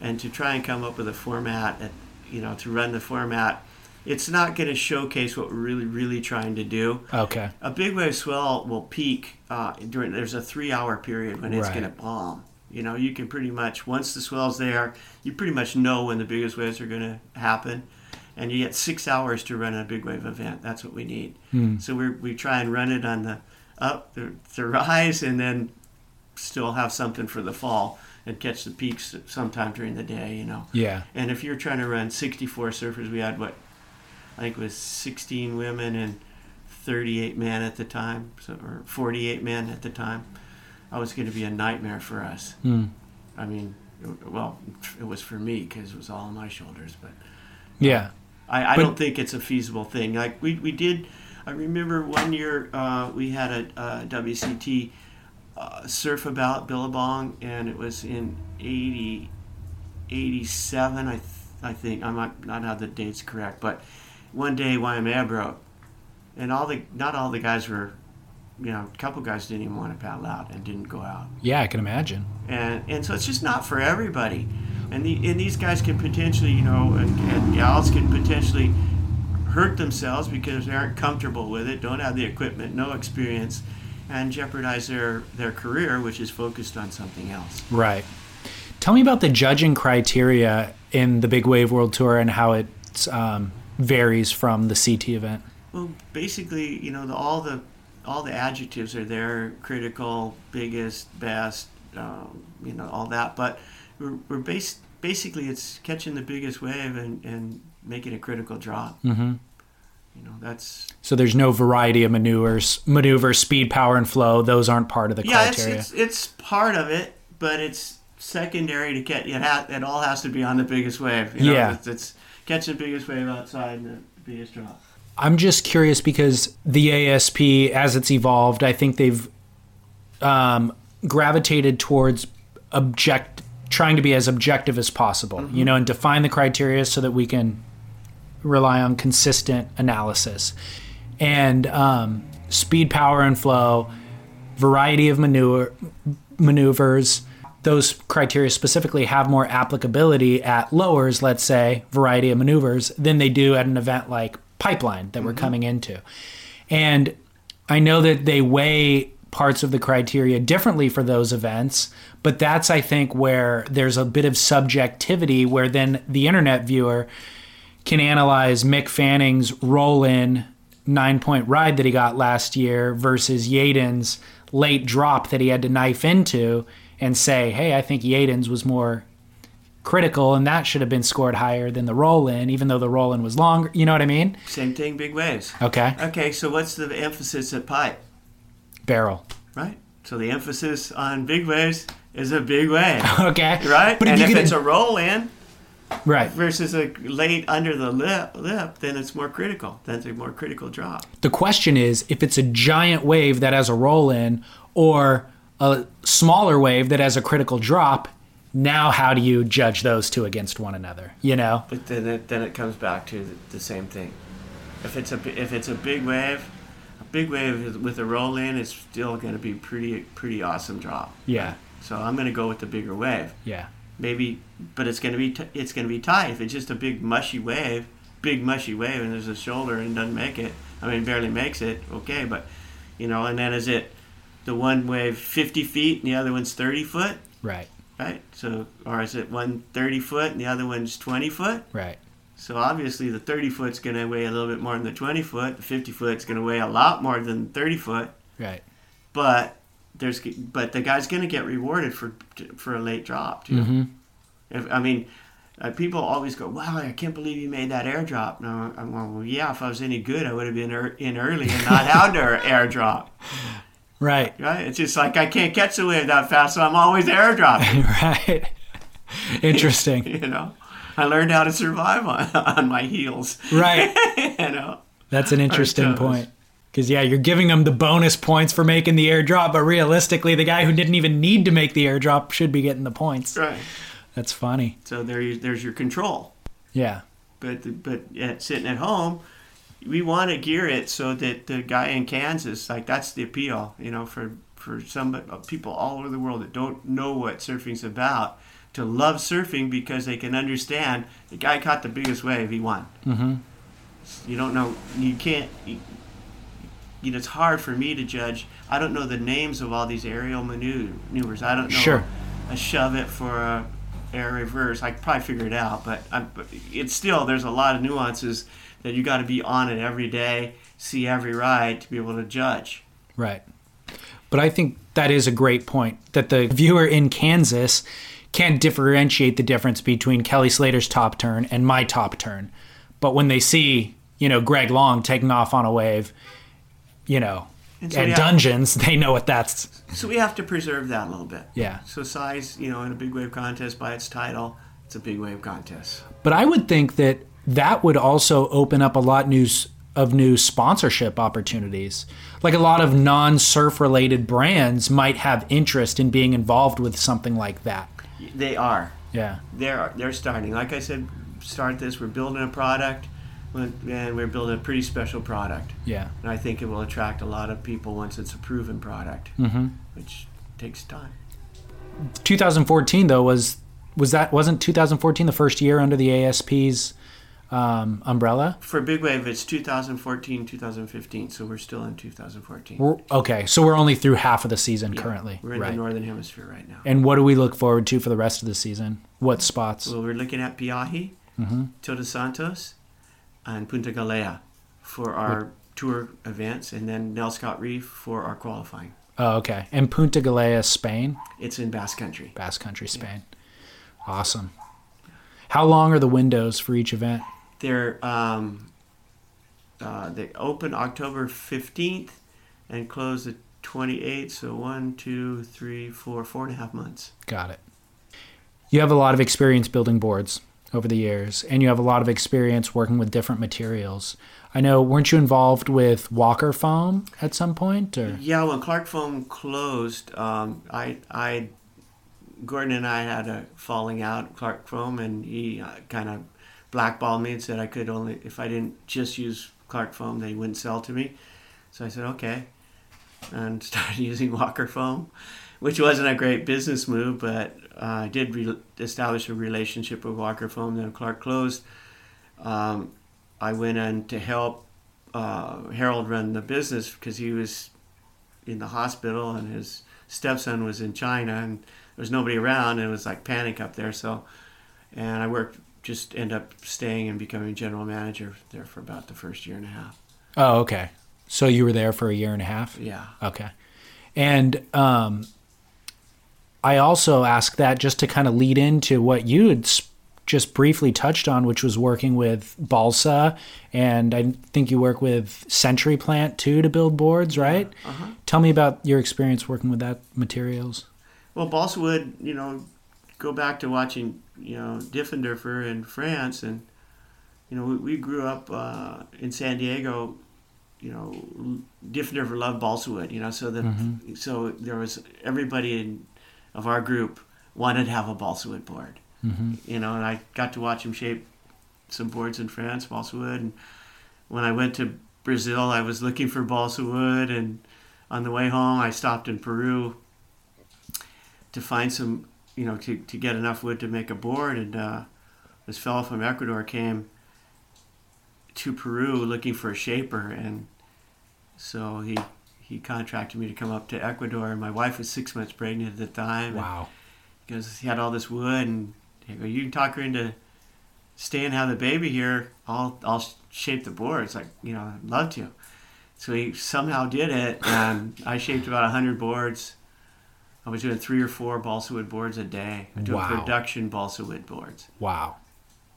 And to try and come up with a format that, you know to run the format it's not going to showcase what we're really really trying to do. Okay. A big wave swell will peak uh, during there's a three hour period when it's right. going to bomb. You know you can pretty much once the swell's there you pretty much know when the biggest waves are going to happen and you get six hours to run a big wave event. That's what we need. Mm. So we we try and run it on the up the, the rise, and then still have something for the fall and catch the peaks sometime during the day. You know. Yeah. And if you're trying to run 64 surfers, we had what I think it was 16 women and 38 men at the time, so or 48 men at the time. I was going to be a nightmare for us. Mm. I mean, well, it was for me because it was all on my shoulders, but. Yeah. I, I but, don't think it's a feasible thing. Like we, we did, I remember one year uh, we had a, a WCT uh, surf about Billabong, and it was in 80, 87, I, th- I think. I might not have the dates correct, but one day Waimea broke. and all the not all the guys were, you know, a couple guys didn't even want to paddle out and didn't go out, Yeah, I can imagine. and and so it's just not for everybody, and the and these guys can potentially, you know, and, and gals can potentially hurt themselves because they aren't comfortable with it, don't have the equipment, no experience, and jeopardize their their career, which is focused on something else. Right. Tell me about the judging criteria in the Big Wave World Tour and how it um, varies from the CT event. Well, basically, you know, the, all the all the adjectives are there: critical, biggest, best, um, you know, all that. But we're, we're bas- basically it's catching the biggest wave and, and making a critical drop. Mm-hmm. You know, that's So there's no variety of maneuvers, maneuver, speed, power, and flow. Those aren't part of the yeah, it's, criteria. it's it's part of it, but it's secondary to get it. Ha- it all has to be on the biggest wave. You know? Yeah. it's, it's catching the biggest wave outside and the biggest drop. I'm just curious because the ASP, as it's evolved, I think they've um, gravitated towards object, trying to be as objective as possible, you know, and define the criteria so that we can rely on consistent analysis and um, speed, power, and flow, variety of maneuver, maneuvers. Those criteria specifically have more applicability at lowers, let's say, variety of maneuvers, than they do at an event like Pipeline that we're coming into. And I know that they weigh parts of the criteria differently for those events, but that's, I think, where there's a bit of subjectivity where then the internet viewer can analyze Mick Fanning's roll in nine point ride that he got last year versus Yaden's late drop that he had to knife into and say, hey, I think Yaden's was more critical and that should have been scored higher than the roll in, even though the roll in was longer. You know what I mean? Same thing, big waves. Okay. Okay, so what's the emphasis at pipe? Barrel. right? So the emphasis on big waves is a big wave, Okay. right? But and if if you it's a roll in right. versus a late under the lip, lip, then it's more critical. That's a more critical drop. The question is if it's a giant wave that has a roll in or a smaller wave that has a critical drop, now how do you judge those two against one another? You know? But then it, then it comes back to the, the same thing. If it's a if it's a big wave, a big wave with a roll in is still going to be pretty pretty awesome drop. Yeah. So I'm going to go with the bigger wave. Yeah. maybe but it's going to be t- it's going to be tight if it's just a big mushy wave big mushy wave and there's a shoulder and doesn't make it i mean barely makes it okay but you know and then is it the one wave 50 feet and the other one's 30 foot Right. right so or is it one 30 foot and the other one's 20 foot Right. so obviously the 30 foot's going to weigh a little bit more than the 20 foot the 50 foot's going to weigh a lot more than 30 foot Right. but there's but the guy's going to get rewarded for for a late drop too. Mm-hmm. If, I mean, uh, people always go, "Wow, I can't believe you made that airdrop." No, I'm going, "Well, yeah. If I was any good, I would have been er- in early and not had to airdrop." Right. Right? It's just like I can't catch the wave that fast, so I'm always airdropping. right. Interesting. you know, I learned how to survive on, on my heels. Right. you know. That's an interesting point. Because, yeah, you're giving them the bonus points for making the airdrop, but realistically, the guy who didn't even need to make the airdrop should be getting the points. Right. That's funny. So there, you, there's your control. Yeah. but but at, sitting at home, we want to gear it so that the guy in Kansas, like that's the appeal, you know, for for some uh, people all over the world that don't know what surfing's about, to love surfing because they can understand the guy caught the biggest wave, he won. Mm-hmm. You don't know, you can't. You, know, it's hard for me to judge. I don't know the names of all these aerial maneuvers. I don't know Sure. a shove it for a air reverse. I could probably figure it out, but, I'm, but it's still there's a lot of nuances that you got to be on it every day, see every ride to be able to judge. Right. But I think that is a great point that the viewer in Kansas can't differentiate the difference between Kelly Slater's top turn and my top turn. But when they see, you know, Greg Long taking off on a wave, you know, And so have- Dungeons, they know what that's. So we have to preserve that a little bit. Yeah. So size, you know, in a big wave contest by its title, it's a big wave contest. But I would think that that would also open up a lot news of new sponsorship opportunities. Like a lot of non-surf related brands might have interest in being involved with something like that. They are. Yeah. they're they're starting. Like I said, start this. We're building a product. And we're building a pretty special product. Yeah. And I think it will attract a lot of people once it's a proven product, Mm-hmm. which takes time. 2014 though was was that wasn't 2014 the first year under the ASP's um, umbrella? For Big Wave, it's 2014, 2015, so we're still in 2014. We're, okay, so we're only through half of the season Yeah, currently, We're in right? the northern hemisphere right now. and what do we look forward to for the rest of the season? What spots? Well, we're looking at Pe'ahi, Mm-hmm. Todos Santos, and Punta Galea for our tour events, and then Nelscott Reef for our qualifying. Oh, okay. And Punta Galea, Spain, It's in Basque Country. Basque Country, Spain. Awesome. How long are the windows for each event? They're um, uh, they open October 15th and close the 28th. So one, two, three, four, four and a half months. Got it. You have a lot of experience building boards over the years, and you have a lot of experience working with different materials. I know, weren't you involved with Walker Foam at some point? Or Yeah, when Clark Foam closed, um, I, I, Gordon and I had a falling out. Clark Foam, and he uh, kind of blackballed me and said I could only if I didn't just use Clark Foam, they wouldn't sell to me. So I said okay, and started using Walker Foam, which wasn't a great business move, but I did re- establish a relationship with Walker Foam. Then Clark closed. Um, I went in to help uh, Harold run the business because he was in the hospital and his stepson was in China and there was nobody around and it was like panic up there. So, and I worked, just end up staying and becoming general manager there for about the first year and a half. oh, okay. So you were there for a year and a half. Yeah. Okay. And um, I also ask that just to kind of lead into what you had just briefly touched on, which was working with balsa, and I think you work with Century Plant too to build boards, right? Uh-huh. Tell me about your experience working with that materials. Well, balsa wood, you know, go back to watching, you know, Diffenderfer in France, and you know, we, we grew up uh, in San Diego. You know, Diffenderfer loved balsa wood. You know, so the so there was everybody in of our group wanted to have a balsa wood board. Mm-hmm. You know, and I got to watch him shape some boards in France, balsa wood, and when I went to Brazil, I was looking for balsa wood, and on the way home, I stopped in Peru to find some, you know, to, to get enough wood to make a board. And uh, this fellow from Ecuador came to Peru looking for a shaper, and so he he contracted me to come up to Ecuador. And my wife was six months pregnant at the time. Wow. because he had all this wood, and go, you can talk her into staying and have the baby here. I'll I'll shape the board. It's like you know, I'd love to. So he somehow did it, and I shaped about hundred boards. I was doing three or four balsa wood boards a day. I doing Wow. production balsa wood boards, Wow.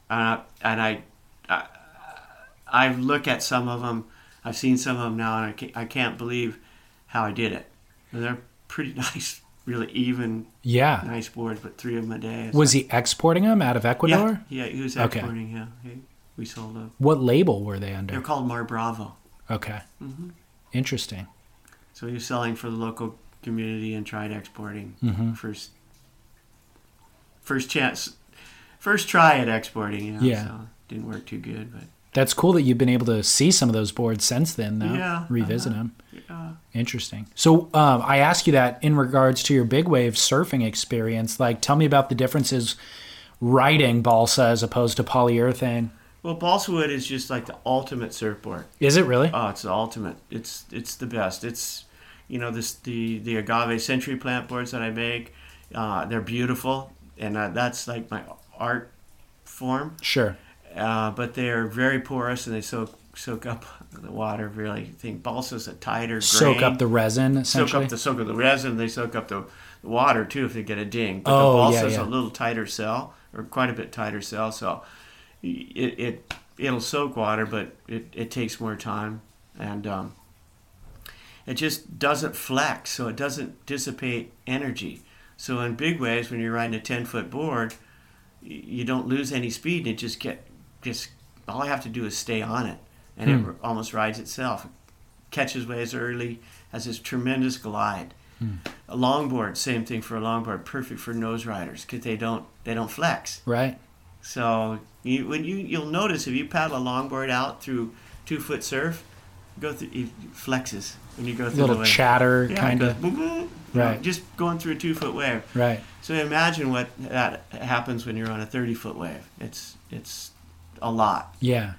and and I, I, I look at some of them. I've seen some of them now, and I can't, I can't believe how I did it. And they're pretty nice, really even, Yeah. nice boards, but three of them a day. Was he exporting them out of Ecuador? yeah, yeah, he was Okay. exporting. Yeah, he, we sold them. What label were they under? They're called Mar Bravo. Okay. hmm Interesting. So he was selling for the local community and tried exporting Mhm. first. First chance, first try at exporting. You know, Yeah. So didn't work too good, but That's cool that you've been able to see some of those boards since then, though. Yeah, Revisit uh-huh. them. yeah. Interesting. So um, I ask you that in regards to your big wave surfing experience. Like, tell me about the differences riding balsa as opposed to polyurethane. Well, balsa wood is just like the ultimate surfboard. Is it really? Oh, it's the ultimate. It's it's the best. It's you know this the the agave century plant boards that I make. Uh, they're beautiful, and uh, that's like my art form. Sure. Uh, but they're very porous and they soak soak up the water. Really, I think balsa's a tighter grain. Soak up the resin, soak up the soak up the resin. They soak up the, the water too if they get a ding. But Oh, the yeah, balsa's yeah. a little tighter cell or quite a bit tighter cell, so it it it'll soak water, but it, it takes more time and. Um, it just doesn't flex, so it doesn't dissipate energy. So in big waves, when you're riding a 10 foot board, you don't lose any speed. It just get just all I have to do is stay on it, and Hmm. it almost rides itself. Catches waves early, has this tremendous glide. Hmm. A longboard, same thing for a longboard, perfect for nose riders because they don't they don't flex. right. So you, when you you'll notice if you paddle a longboard out through two foot surf, go through it flexes when you go through Little the wave. chatter, Yeah, kind of. boom, boom, you know, Right. just going through a two foot wave. Right. So imagine what that happens when you're on a 30 foot wave. It's it's a lot. Yeah.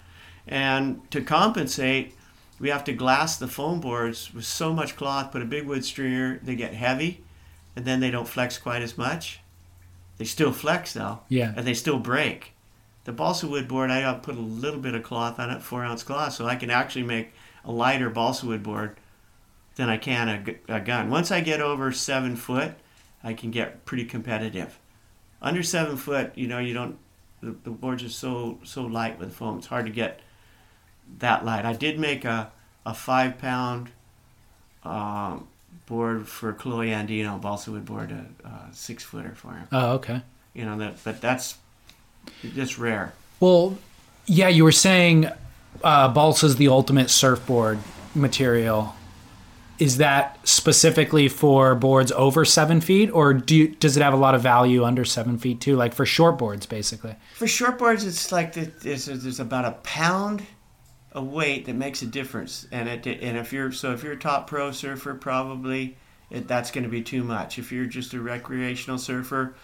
And to compensate, we have to glass the foam boards with so much cloth, put a big wood stringer, they get heavy, and then they don't flex quite as much. They still flex though, Yeah. and they still break. The balsa wood board, I put a little bit of cloth on it, four ounce cloth, so I can actually make a lighter balsa wood board than I can a, a gun. Once I get over seven foot, I can get pretty competitive. Under seven foot, you know, you don't. The, the boards are so so light with foam. It's hard to get that light. I did make a a five pound um, board for Kolohe Andino, balsa wood board, a, a six footer for him. Oh, okay. You know that, but that's just rare. Well, yeah, you were saying uh, balsa's the ultimate surfboard material. Is that specifically for boards over seven feet, or do you, does it have a lot of value under seven feet too, like for short boards, basically? For short boards, it's like the, there's, there's about a pound of weight that makes a difference, and it and if you're so if you're a top pro surfer, probably it, that's going to be too much. If you're just a recreational surfer,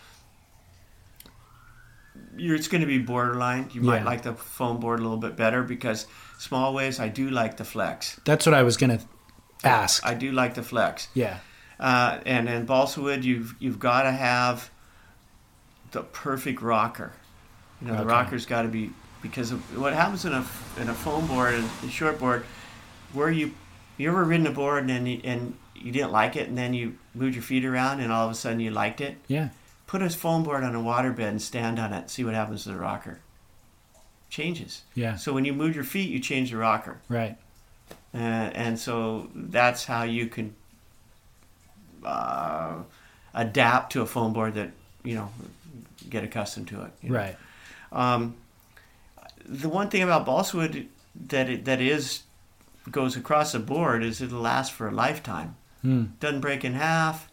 you're, it's going to be borderline. You might like the foam board a little bit better because small waves, I do like the flex. That's what I was gonna ask. I do like the flex. yeah. Uh, and in balsa wood, you've you've got to have the perfect rocker. You know, the Okay. rocker's got to be because of what happens in a in a foam board and a short board, where you you ever ridden a board and then you, and you didn't like it and then you moved your feet around and all of a sudden you liked it. Yeah. Put a foam board on a waterbed and stand on it. See what happens to the rocker. Changes. Yeah. So when you move your feet, you change the rocker. Right. Uh, and so that's how you can uh, adapt to a foam board that you know get accustomed to it. you know. Right. Um, the one thing about balsa wood that it, that is goes across the board is it'll last for a lifetime. Hmm. Doesn't break in half.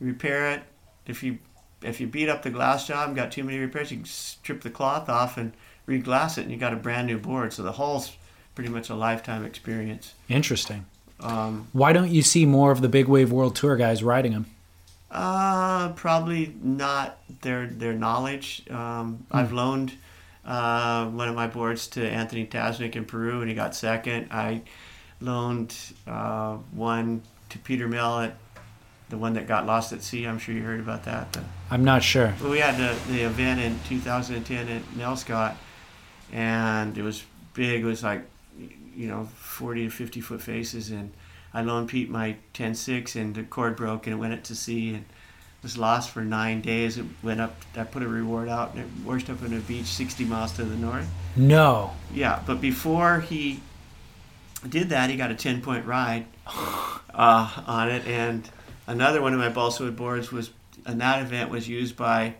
Repair it. If you if you beat up the glass job and got too many repairs, you strip the cloth off and reglass it, and you got a brand new board. So the hull's pretty much a lifetime experience. Interesting. Um, Why don't you see more of the big wave world tour guys riding them? Uh, probably not their their knowledge. Um, I've loaned uh, one of my boards to Anthony Tasnik in Peru, and he got second. I loaned uh, one to Peter Mel at the one that got lost at sea. I'm sure you heard about that. The, I'm not sure. we had the, the event in 2010 at Nelscott, and it was big. It was like, you know, 40 to 50 foot faces, and I loaned Pete my 10.6, and the cord broke, and it went out to sea, and was lost for nine days. It went up. I put a reward out, and it washed up on a beach 60 miles to the north. No. Yeah, but before he did that, he got a 10 point ride uh, on it. And another one of my balsa wood boards was, and that event was used by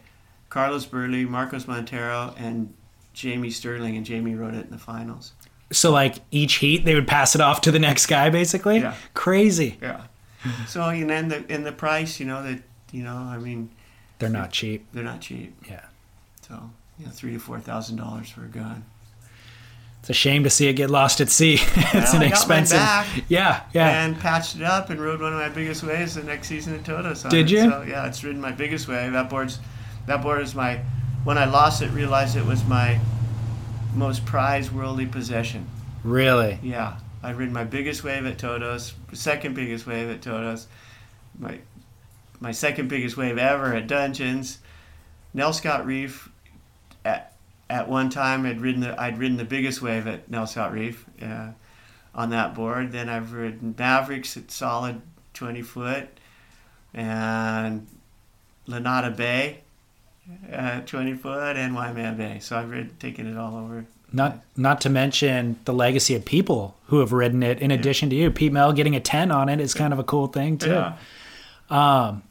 Carlos Burle, Marcos Montero, and Jamie Sterling. And Jamie rode it in the finals. So like each heat, they would pass it off to the next guy, basically. Yeah. Crazy. Yeah. so, and then the, in the price, you know, that, you know, I mean, They're not cheap. they're not cheap. Yeah. So, you know, three to four thousand dollars for a gun. It's a shame to see it get lost at sea. it's Well, an I got mine expensive. back. Yeah, yeah. and patched it up and rode one of my biggest waves the next season at Todos. on Did it. you? So yeah, it's ridden my biggest wave. That board's that board is my. When I lost it, realized it was my most prized worldly possession. really. Yeah, I've ridden my biggest wave at Todos, second biggest wave at Todos, my my second biggest wave ever at Dungeons. Nelscott Reef at at one time had ridden the I'd ridden the biggest wave at Nelscott Reef uh, on that board. Then I've ridden Mavericks at solid twenty foot and Lanada Bay at twenty foot and Waimea Bay. So I've rid, taken it all over. Not not to mention the legacy of people who have ridden it in addition to you. Pete Mel getting a 10 on it is kind of a cool thing too. Yeah. Um,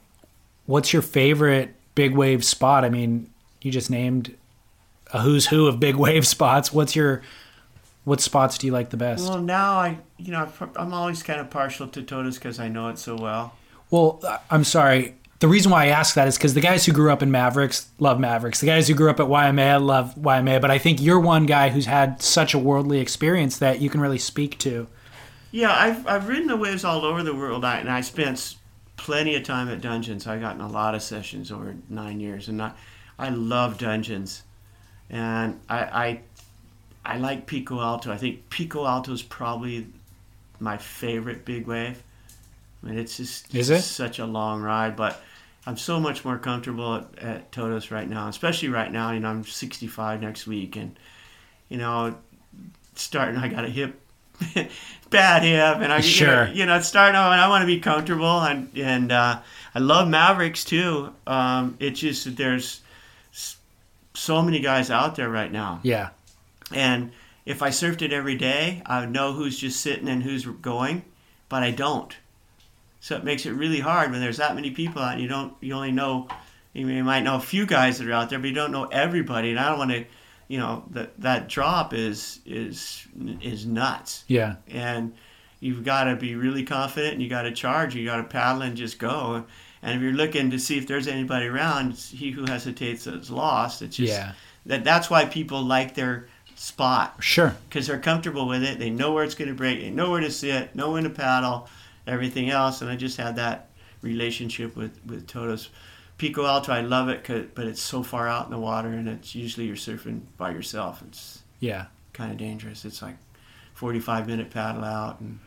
what's your favorite big wave spot? I mean, you just named a who's who of big wave spots. What's your what spots do you like the best? Well, now I, you know, I'm always kind of partial to Todos because I know it so well. Well, I'm sorry. The reason why I ask that is because the guys who grew up in Mavericks love Mavericks. The guys who grew up at Waimea love Waimea. But I think you're one guy who's had such a worldly experience that you can really speak to. Yeah, I've, I've ridden the waves all over the world, I, and I spent plenty of time at dungeons. I got in a lot of sessions over nine years, and I, I love dungeons, and I, I, I like Pico Alto. I think Pico Alto is probably my favorite big wave. I mean, it's just Is it? such a long ride, but I'm so much more comfortable at, at Todos right now, especially right now. You know, I'm 65 next week, and you know, starting. I got a hip, bad hip, and I Sure. you know, you know, it's starting. out, and I want to be comfortable, and and uh, I love Mavericks too. Um, it's just that there's so many guys out there right now, Yeah. and if I surfed it every day, I would know who's just sitting and who's going, but I don't. So it makes it really hard when there's that many people out. And you don't. You only know. You might know a few guys that are out there, but you don't know everybody. And I don't want to. You know that that drop is is is nuts Yeah. and you've got to be really confident and you got to charge you got to paddle and just go and if you're looking to see if there's anybody around he who hesitates is lost it's just Yeah. that that's why people like their spot Sure. because they're comfortable with it they know where it's going to break they know where to sit know when to paddle everything else and i just had that relationship with with Todos pico alto i love it but it's so far out in the water and it's usually you're surfing by yourself it's Yeah. kind of dangerous. It's like 45 minute paddle out and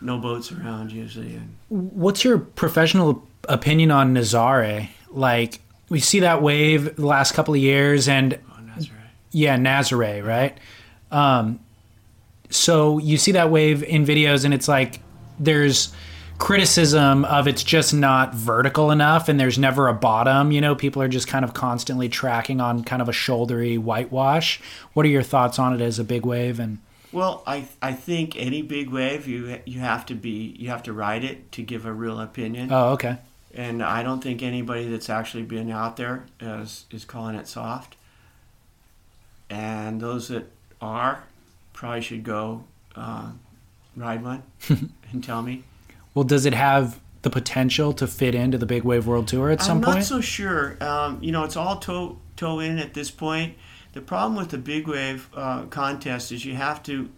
no boats around usually. And What's your professional opinion on Nazare? Like we see that wave the last couple of years, and oh, right. yeah, Nazare, right? Um, so you see that wave in videos, and it's like there's criticism of it's just not vertical enough, and there's never a bottom. You know, people are just kind of constantly tracking on kind of a shouldery whitewash. What are your thoughts on it as a big wave? And Well, I I think any big wave you you have to be you have to ride it to give a real opinion. oh, okay, And I don't think anybody that's actually been out there is is calling it soft. And those that are probably should go uh, ride one and tell me. well, does it have the potential to fit into the Big Wave World Tour at some point? I'm point? not so sure. Um, you know, it's all toe toe in at this point. The problem with the big wave uh, contest is you have to,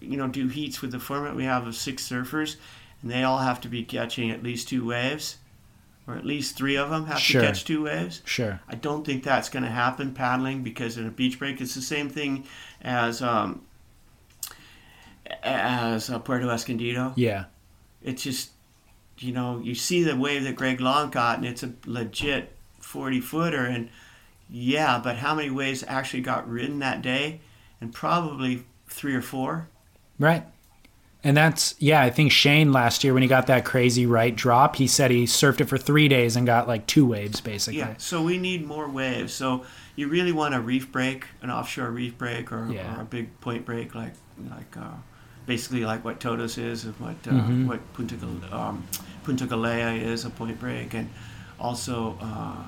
you know, do heats with the format we have of six surfers, and they all have to be catching at least two waves, or at least three of them have Sure. to catch two waves. sure. I don't think that's going to happen paddling because in a beach break it's the same thing as um, as uh, Puerto Escondido Yeah. it's just you know you see the wave that Greg Long got, and it's a legit 40 footer and yeah but how many waves actually got ridden that day and probably three or four Right. And that's yeah, I think Shane last year when he got that crazy right drop, he said he surfed it for three days and got like two waves basically. yeah so we need more waves so you really want a reef break an offshore reef break or, Yeah. or a big point break like like uh, basically like what Todos is and what uh, Mhm. what Punta, um, Punta Galea is a point break and also uh,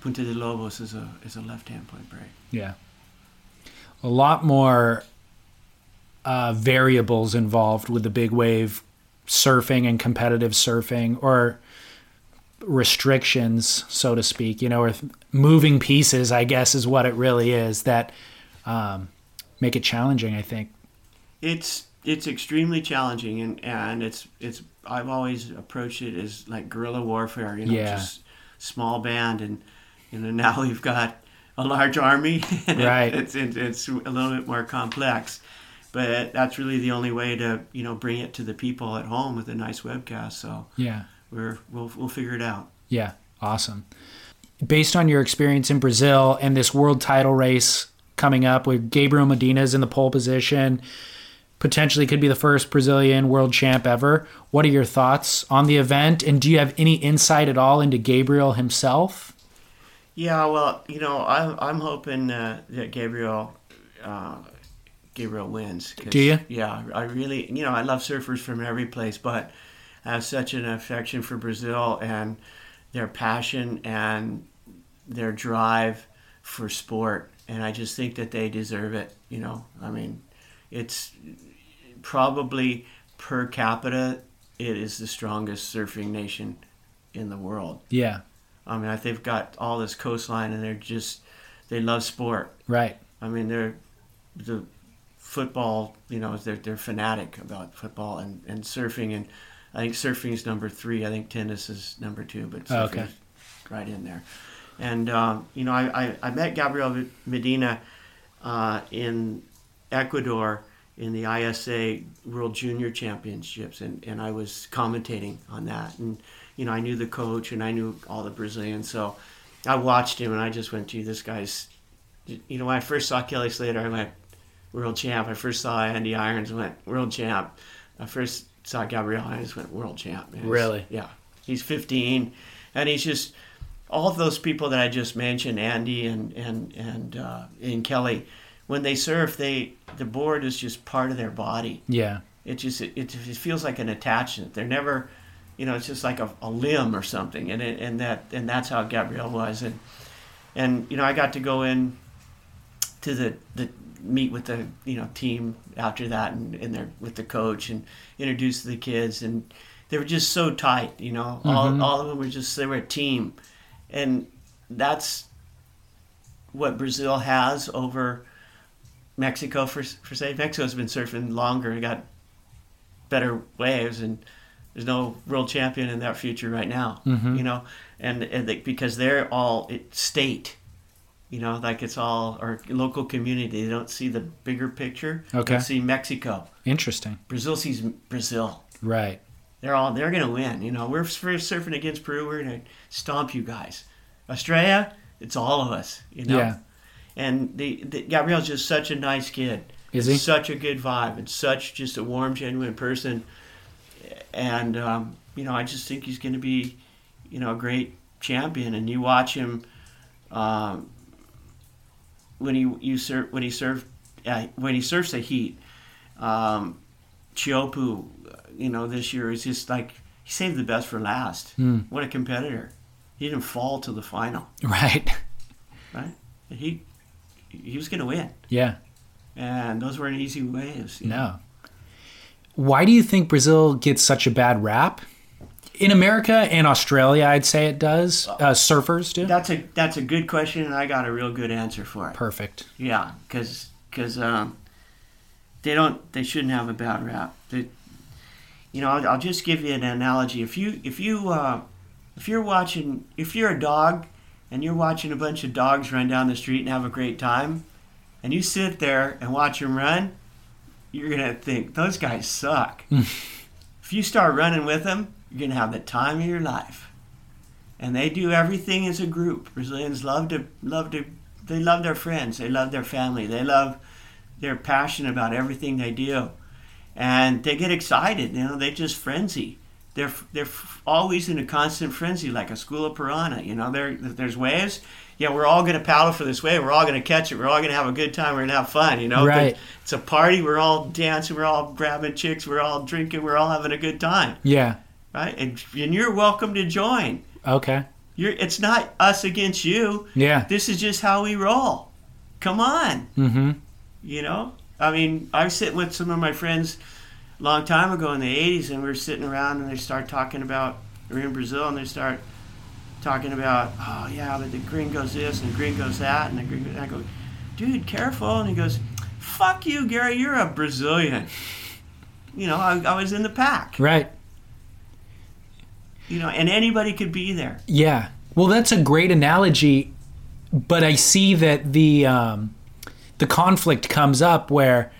Punta de Lobos is a is a left hand point break Yeah. A lot more uh, variables involved with the big wave surfing and competitive surfing or restrictions, so to speak, you know, or th- moving pieces, I guess, is what it really is that um, make it challenging, I think. it's it's extremely challenging and, and it's it's I've always approached it as like guerrilla warfare you know Yeah. just small band and you know now we've got a large army and it- Right. it's, it's it's a little bit more complex but that's really the only way to you know bring it to the people at home with a nice webcast so Yeah. we're we'll, we'll figure it out Yeah, awesome. Based on your experience in Brazil and this world title race coming up with Gabriel Medina's in the pole position, potentially could be the first Brazilian world champ ever. What are your thoughts on the event? And do you have any insight at all into Gabriel himself? Yeah, well, you know, I'm I'm hoping uh, that Gabriel uh, Gabriel wins. Do you? Yeah, I really, you know, I love surfers from every place, but I have such an affection for Brazil and their passion and their drive for sport, and I just think that they deserve it. You know, I mean, it's probably per capita, it is the strongest surfing nation in the world. Yeah. I mean, they've got all this coastline, and they're just they love sport. Right. I mean, they're the football. You know, they're they're fanatic about football and and surfing, and I think surfing is number three. I think tennis is number two, but Oh, surfing okay. is right in there. And um, you know, I, I, I met Gabriel Medina uh, in Ecuador in the ISA World Junior Championships, and, and I was commentating on that. And you know, I knew the coach and I knew all the Brazilians, so I watched him and I just went, "Gee, this guy's." You know, when I first saw Kelly Slater, I went, "World champ." I first saw Andy Irons, I went, "World champ." I first saw Gabriel, I just went, "World champ." man. Really? Yeah. He's 15, and he's just all of those people that I just mentioned, Andy and and and uh, and Kelly, when they surf, they the board is just part of their body. Yeah. It just it, it feels like an attachment. They're never, you know, it's just like a, a limb or something, and it, and that and that's how Gabriel was, and and you know I got to go in to the the meet with the you know team after that and, and their with the coach and introduce the kids and they were just so tight you know all, mm-hmm. all of them were just they were a team and that's what Brazil has over Mexico for for say Mexico's been surfing longer and got better waves and there's no world champion in that future right now mm-hmm. you know and, and they, because they're all it, state you know like it's all our local community they don't see the bigger picture Okay. they see Mexico Interesting. Brazil sees Brazil Right. they're all they're gonna win. You know, we're, we're surfing against Peru. We're gonna stomp you guys. Australia, it's all of us. You know. Yeah. And the, the Gabriel's just such a nice kid. Is he? Such a good vibe and such just a warm, genuine person. And um, you know, I just think he's gonna be, you know, a great champion. And you watch him um, when he you surf when he surf uh, when he surfs the heat. Um, Teahupo'o, you know, this year is just like he saved the best for last. Hmm. What a competitor! He didn't fall to the final, Right. right? He he was going to win, Yeah. and those weren't easy waves. you know? No. Why do you think Brazil gets such a bad rap? In America and Australia, I'd say it does. Uh, surfers do. That's a that's a good question, and I got a real good answer for it. Perfect. Yeah, because um, they don't they shouldn't have a bad rap. They, you know, I'll, I'll just give you an analogy. If you if you uh, if you're watching if you're a dog and you're watching a bunch of dogs run down the street and have a great time, and you sit there and watch them run, you're gonna think those guys suck. Hmm. if you start running with them, you're gonna have the time of your life. And they do everything as a group. Brazilians love to love to they love their friends, they love their family, they love they're passionate about everything they do. And they get excited, you know, they just frenzy. They're they're always in a constant frenzy like a school of piranha, you know, there there's waves yeah, we're all going to paddle for this wave. We're all going to catch it. We're all going to have a good time. We're going to have fun, you know? Right. It's a party. We're all dancing. We're all grabbing chicks. We're all drinking. We're all having a good time, Yeah. right? And, and you're welcome to join. Okay. You're, it's not us against you. Yeah. This is just how we roll. Come on. Mm-hmm. You know? I mean, I was sitting with some of my friends long time ago in the 80s, and we were sitting around, and they start talking about, we're in Brazil, and they start talking about, oh, yeah, but the green goes this, and the green goes that, and the and I go, dude, careful. And he goes, fuck you, Gary, you're a Brazilian. You know, I, I was in the pack, Right. you know, and anybody could be there. Yeah. Well, that's a great analogy, but I see that the um, the conflict comes up where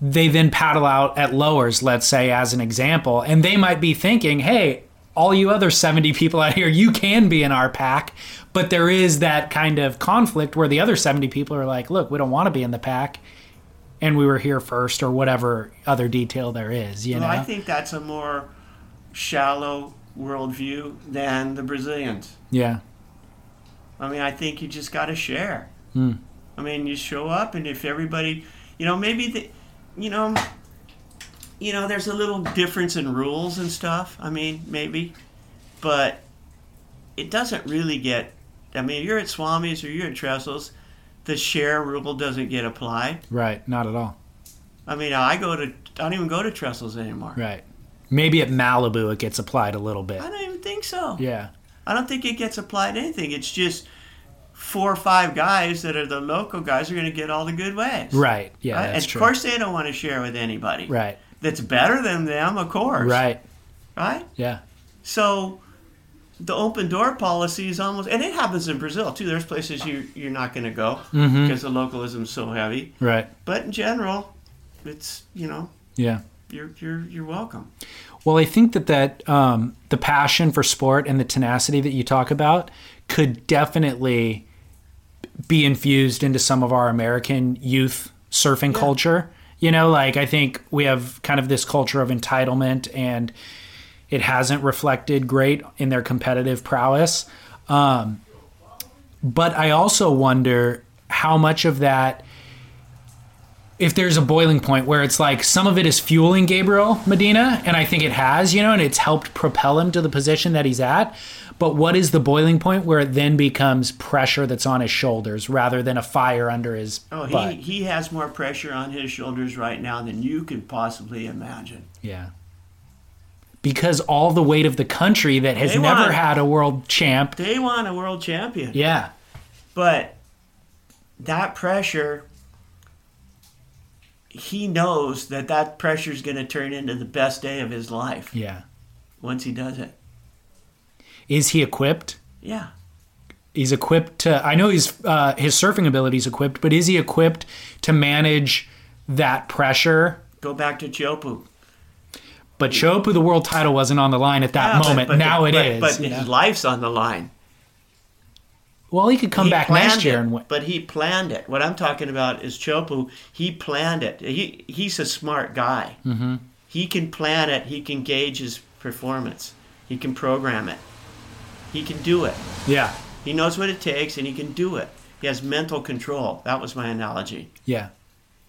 they then paddle out at lowers, let's say as an example, and they might be thinking, "Hey, all you other 70 people out here, you can be in our pack." But there is that kind of conflict where the other 70 people are like, "Look, we don't want to be in the pack." And we were here first, or whatever other detail there is, you Well, know. I think that's a more shallow worldview than the Brazilians. yeah, I mean, I think you just got to share. Hmm. I mean, you show up, and if everybody, you know, maybe the, you know, you know, there's a little difference in rules and stuff. I mean, maybe, but it doesn't really get. I mean, you're at Swami's or you're at Trestles, the share rule doesn't get applied. right. Not at all. I mean, I go to, I don't even go to Trestles anymore. Right. Maybe at Malibu it gets applied a little bit. I don't even think so. Yeah. I don't think it gets applied to anything. It's just four or five guys that are the local guys are going to get all the good ways. Right. Yeah. Right? And true. of course, they don't want to share with anybody. Right. That's better than them, of course. Right. Right. Yeah. So the open door policy is almost, and it happens in Brazil too. There's places you you're not going to go Mm-hmm. because the localism is so heavy. Right. But in general, it's you know Yeah. you're you're you're welcome. Well, I think that that um, the passion for sport and the tenacity that you talk about could definitely be infused into some of our American youth surfing culture. You know, like I think we have kind of this culture of entitlement, and it hasn't reflected great in their competitive prowess. Um, but I also wonder how much of that if there's a boiling point where it's like some of it is fueling Gabriel Medina, and I think it has, you know, and it's helped propel him to the position that he's at. But what is the boiling point where it then becomes pressure that's on his shoulders rather than a fire under his Oh, he butt? he has more pressure on his shoulders right now than you could possibly imagine. Yeah. Because all the weight of the country that has They never want- had a world champ. They want a world champion, Yeah. but that pressure. He knows that that pressure is going to turn into the best day of his life Yeah. once he does it. Is he equipped? Yeah. He's equipped to. I know he's uh, his surfing ability is equipped, but is he equipped to manage that pressure Go back to Chopu. But Chopu, the world title wasn't on the line at that Yeah, moment. but- now it but, is. But his know? life's on the line. well, he could come He back next year it, and win. but he planned it. What I'm talking about is Chopu. He planned it. He he's a smart guy. Mm-hmm. He can plan it. He can gauge his performance. He can program it. He can do it. Yeah, He knows what it takes, and he can do it. He has mental control. That was my analogy. yeah,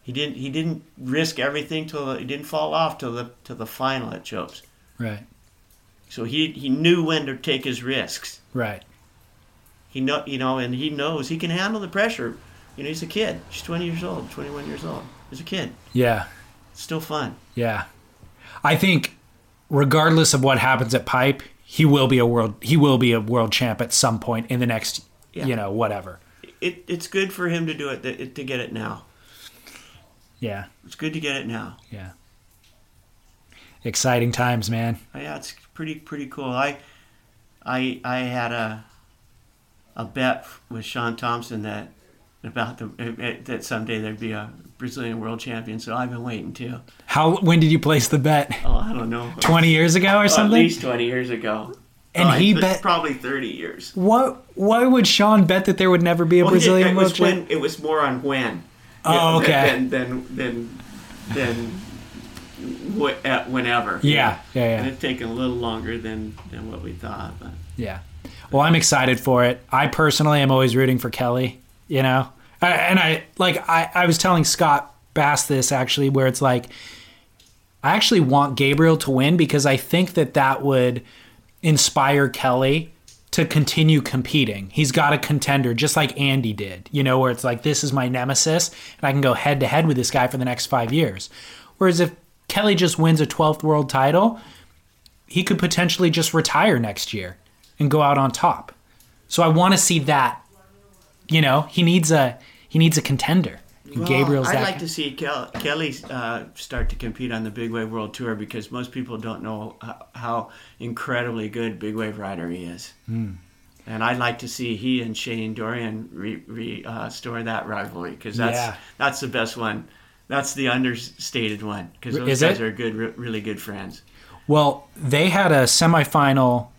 He didn't. He didn't risk everything till he didn't fall off till the till the final at Chopes. right, So he he knew when to take his risks. right. He know you know, and he knows he can handle the pressure. You know, he's a kid. He's 20 years old, 21 years old. He's a kid. Yeah, It's still fun. yeah. I think, regardless of what happens at Pipe, he will be a world. He will be a world champ at some point in the next. Yeah. You know, whatever. It, it's good for him to do it to, to get it now. Yeah, It's good to get it now. yeah. Exciting times, man. Yeah, it's pretty pretty cool. I I I had a a bet with Shaun Tomson that about the eh, that someday there'd be a Brazilian world champion. So I've been waiting too. How? When did you place the bet? Oh, I don't know. Twenty years ago or something? At least 20 years ago. And Oh, he bet- probably 30 years. What? Why would Shaun bet that there would never be a Well, did- Brazilian it world was champ? when it was more on when. Oh, okay. Than than than than at whenever. Yeah, yeah, yeah. And it's taken a little longer than than what we thought, but Yeah. Well, I'm excited for it. I personally am always rooting for Kelly, you know? And I, like, I, I was telling Scott Bass this actually, where it's like, I actually want Gabriel to win because I think that that would inspire Kelly to continue competing. He's got a contender, just like Andy did, you know, where it's like, this is my nemesis, and I can go head to head with this guy for the next five years. Whereas if Kelly just wins a 12th world title, he could potentially just retire next year and go out on top. So I want to see that. You know, he needs a he needs a contender. Well, Gabriel's I'd like guy. to see Kel- Kelly uh, start to compete on the Big Wave World Tour because most people don't know how, how incredibly good Big Wave rider he is. Hmm. And I'd like to see he and Shane Dorian re, re, uh, store that rivalry because that's Yeah. that's the best one. That's the understated one because those Is guys it? are good, re- really good friends. Well, they had a semifinal,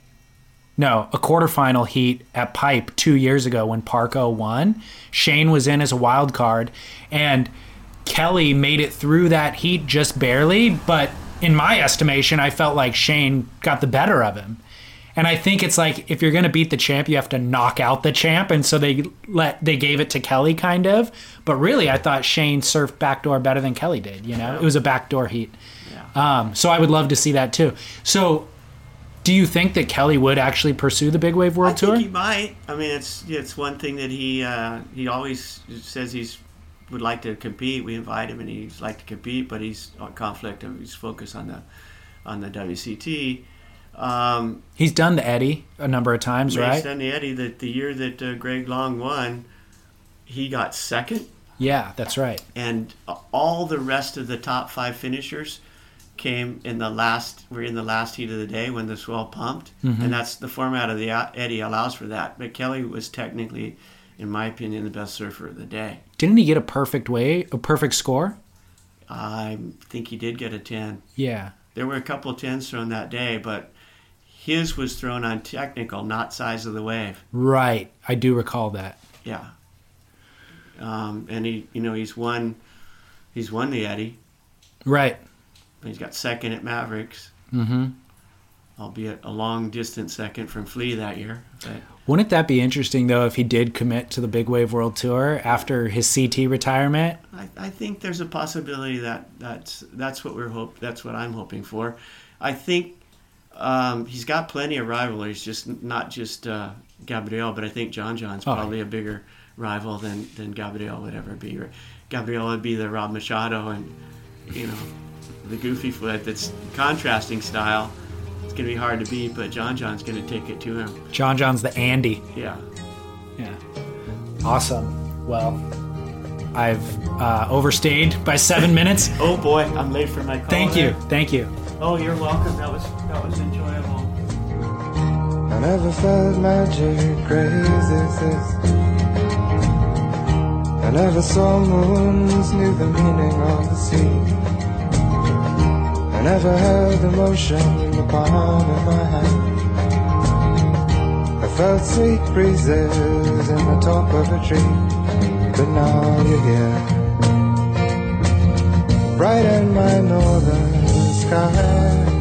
no, a quarterfinal heat at Pipe two years ago when Parko won. Shane was in as a wild card, and Kelly made it through that heat just barely. But in my estimation, I felt like Shane got the better of him. And I think it's like if you're going to beat the champ, you have to knock out the champ, and so they let they gave it to Kelly kind of. But really, I thought Shane surfed backdoor better than Kelly did. You know, it was a backdoor heat. Um, so I would love to see that too. So, do you think that Kelly would actually pursue the Big Wave World I Tour? think he might. I mean, it's it's one thing that he uh, he always says he's would like to compete. We invite him, and he's like to compete, but he's on conflict. and He's focused on the on the WCT. Um, He's done the Eddie a number of times, right? done the Eddie. That the year that uh, Greg Long won, he got second, Yeah, that's right. and all the rest of the top five finishers came in the last. Were in the last heat of the day when the swell pumped, Mm-hmm. and that's the format of the uh, Eddie allows for that. But Kelly was technically, in my opinion, the best surfer of the day. Didn't he get a perfect way, a perfect score? I think he did get a ten. Yeah. There were a couple of tens thrown that day, but his was thrown on technical, not size of the wave. Right. I do recall that. Yeah. Um, and he, you know, he's won, he's won the Eddie. Right. He's got second at Mavericks, Mm-hmm. albeit a long distance second from Flea that year. But Wouldn't that be interesting though if he did commit to the Big Wave World Tour after his CT retirement? I, I think there's a possibility that that's that's what we're hope that's what I'm hoping for. I think um, he's got plenty of rivalries, just not just uh, Gabriel, but I think John John's Oh. probably a bigger rival than than Gabriel would ever be. Gabriel would be the Rob Machado, and you know the goofy foot that's contrasting style. It's gonna be hard to beat, but John John's gonna take it to him. John John's the Andy. Yeah. Yeah. Awesome. Well, I've uh, overstayed by seven minutes. Oh boy, I'm late for my call. Thank you. Thank you. Oh, you're welcome. That was that was enjoyable. I never felt magic crazy as this. I never saw moons, knew the meaning of the sea. I never held emotion in the palm of my hand. I felt sweet breezes in the top of a tree, but now you're here. Brighten my northern sky.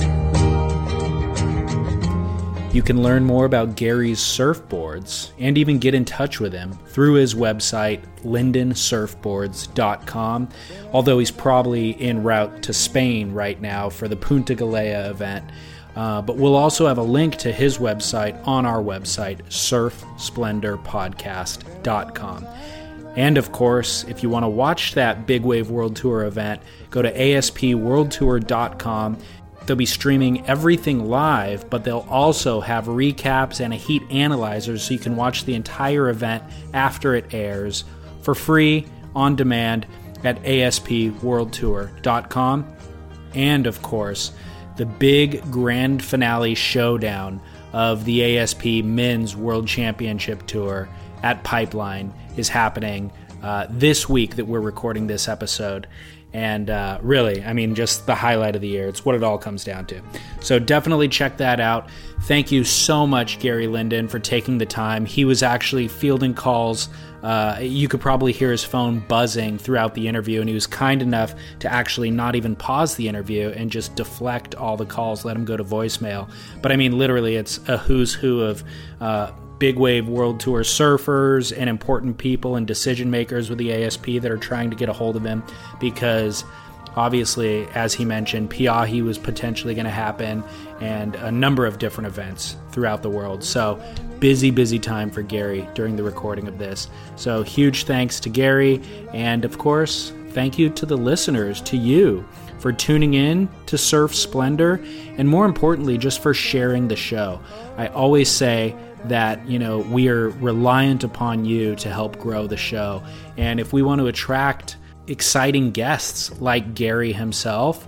You can learn more about Gary's surfboards and even get in touch with him through his website, lindensurfboards.com. Although he's probably en route to Spain right now for the Punta Galea event. Uh, but we'll also have a link to his website on our website, surfsplendorpodcast.com. And of course, if you want to watch that Big Wave World Tour event, go to aspworldtour.com. They'll be streaming everything live, but they'll also have recaps and a heat analyzer so you can watch the entire event after it airs for free on demand at aspworldtour.com. And of course, the big grand finale showdown of the ASP Men's World Championship Tour at Pipeline is happening uh, this week that we're recording this episode. And uh, really, I mean, just the highlight of the year. It's what it all comes down to. So definitely check that out. Thank you so much, Gary Linden, for taking the time. He was actually fielding calls. Uh, you could probably hear his phone buzzing throughout the interview, and he was kind enough to actually not even pause the interview and just deflect all the calls, let them go to voicemail. But I mean, literally, it's a who's who of uh, big wave world tour surfers and important people and decision makers with the ASP that are trying to get a hold of him because obviously as he mentioned Pe'ahi was potentially going to happen and a number of different events throughout the world. So busy busy time for Gary during the recording of this. So huge thanks to Gary. And of course thank you to the listeners to you for tuning in to Surf Splendor and more importantly just for sharing the show. I always say that you know we are reliant upon you to help grow the show. And if we want to attract exciting guests like Gary himself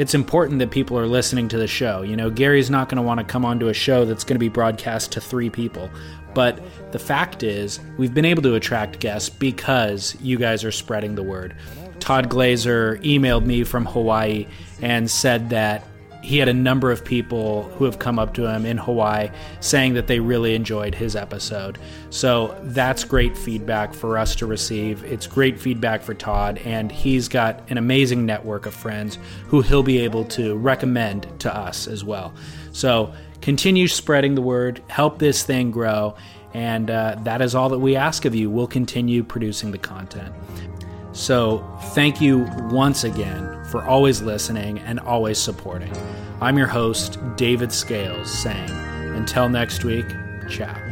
it's important that people are listening to the show. You know Gary's not going to want to come onto a show that's going to be broadcast to 3 people. But the fact is we've been able to attract guests because you guys are spreading the word. Todd Glaser emailed me from Hawaii and said that he had a number of people who have come up to him in Hawaii saying that they really enjoyed his episode. So that's great feedback for us to receive. It's great feedback for Todd, and he's got an amazing network of friends who he'll be able to recommend to us as well. So continue spreading the word, help this thing grow, and uh, that is all that we ask of you. We'll continue producing the content. So, thank you once again for always listening and always supporting. I'm your host, David Scales, saying, until next week, ciao.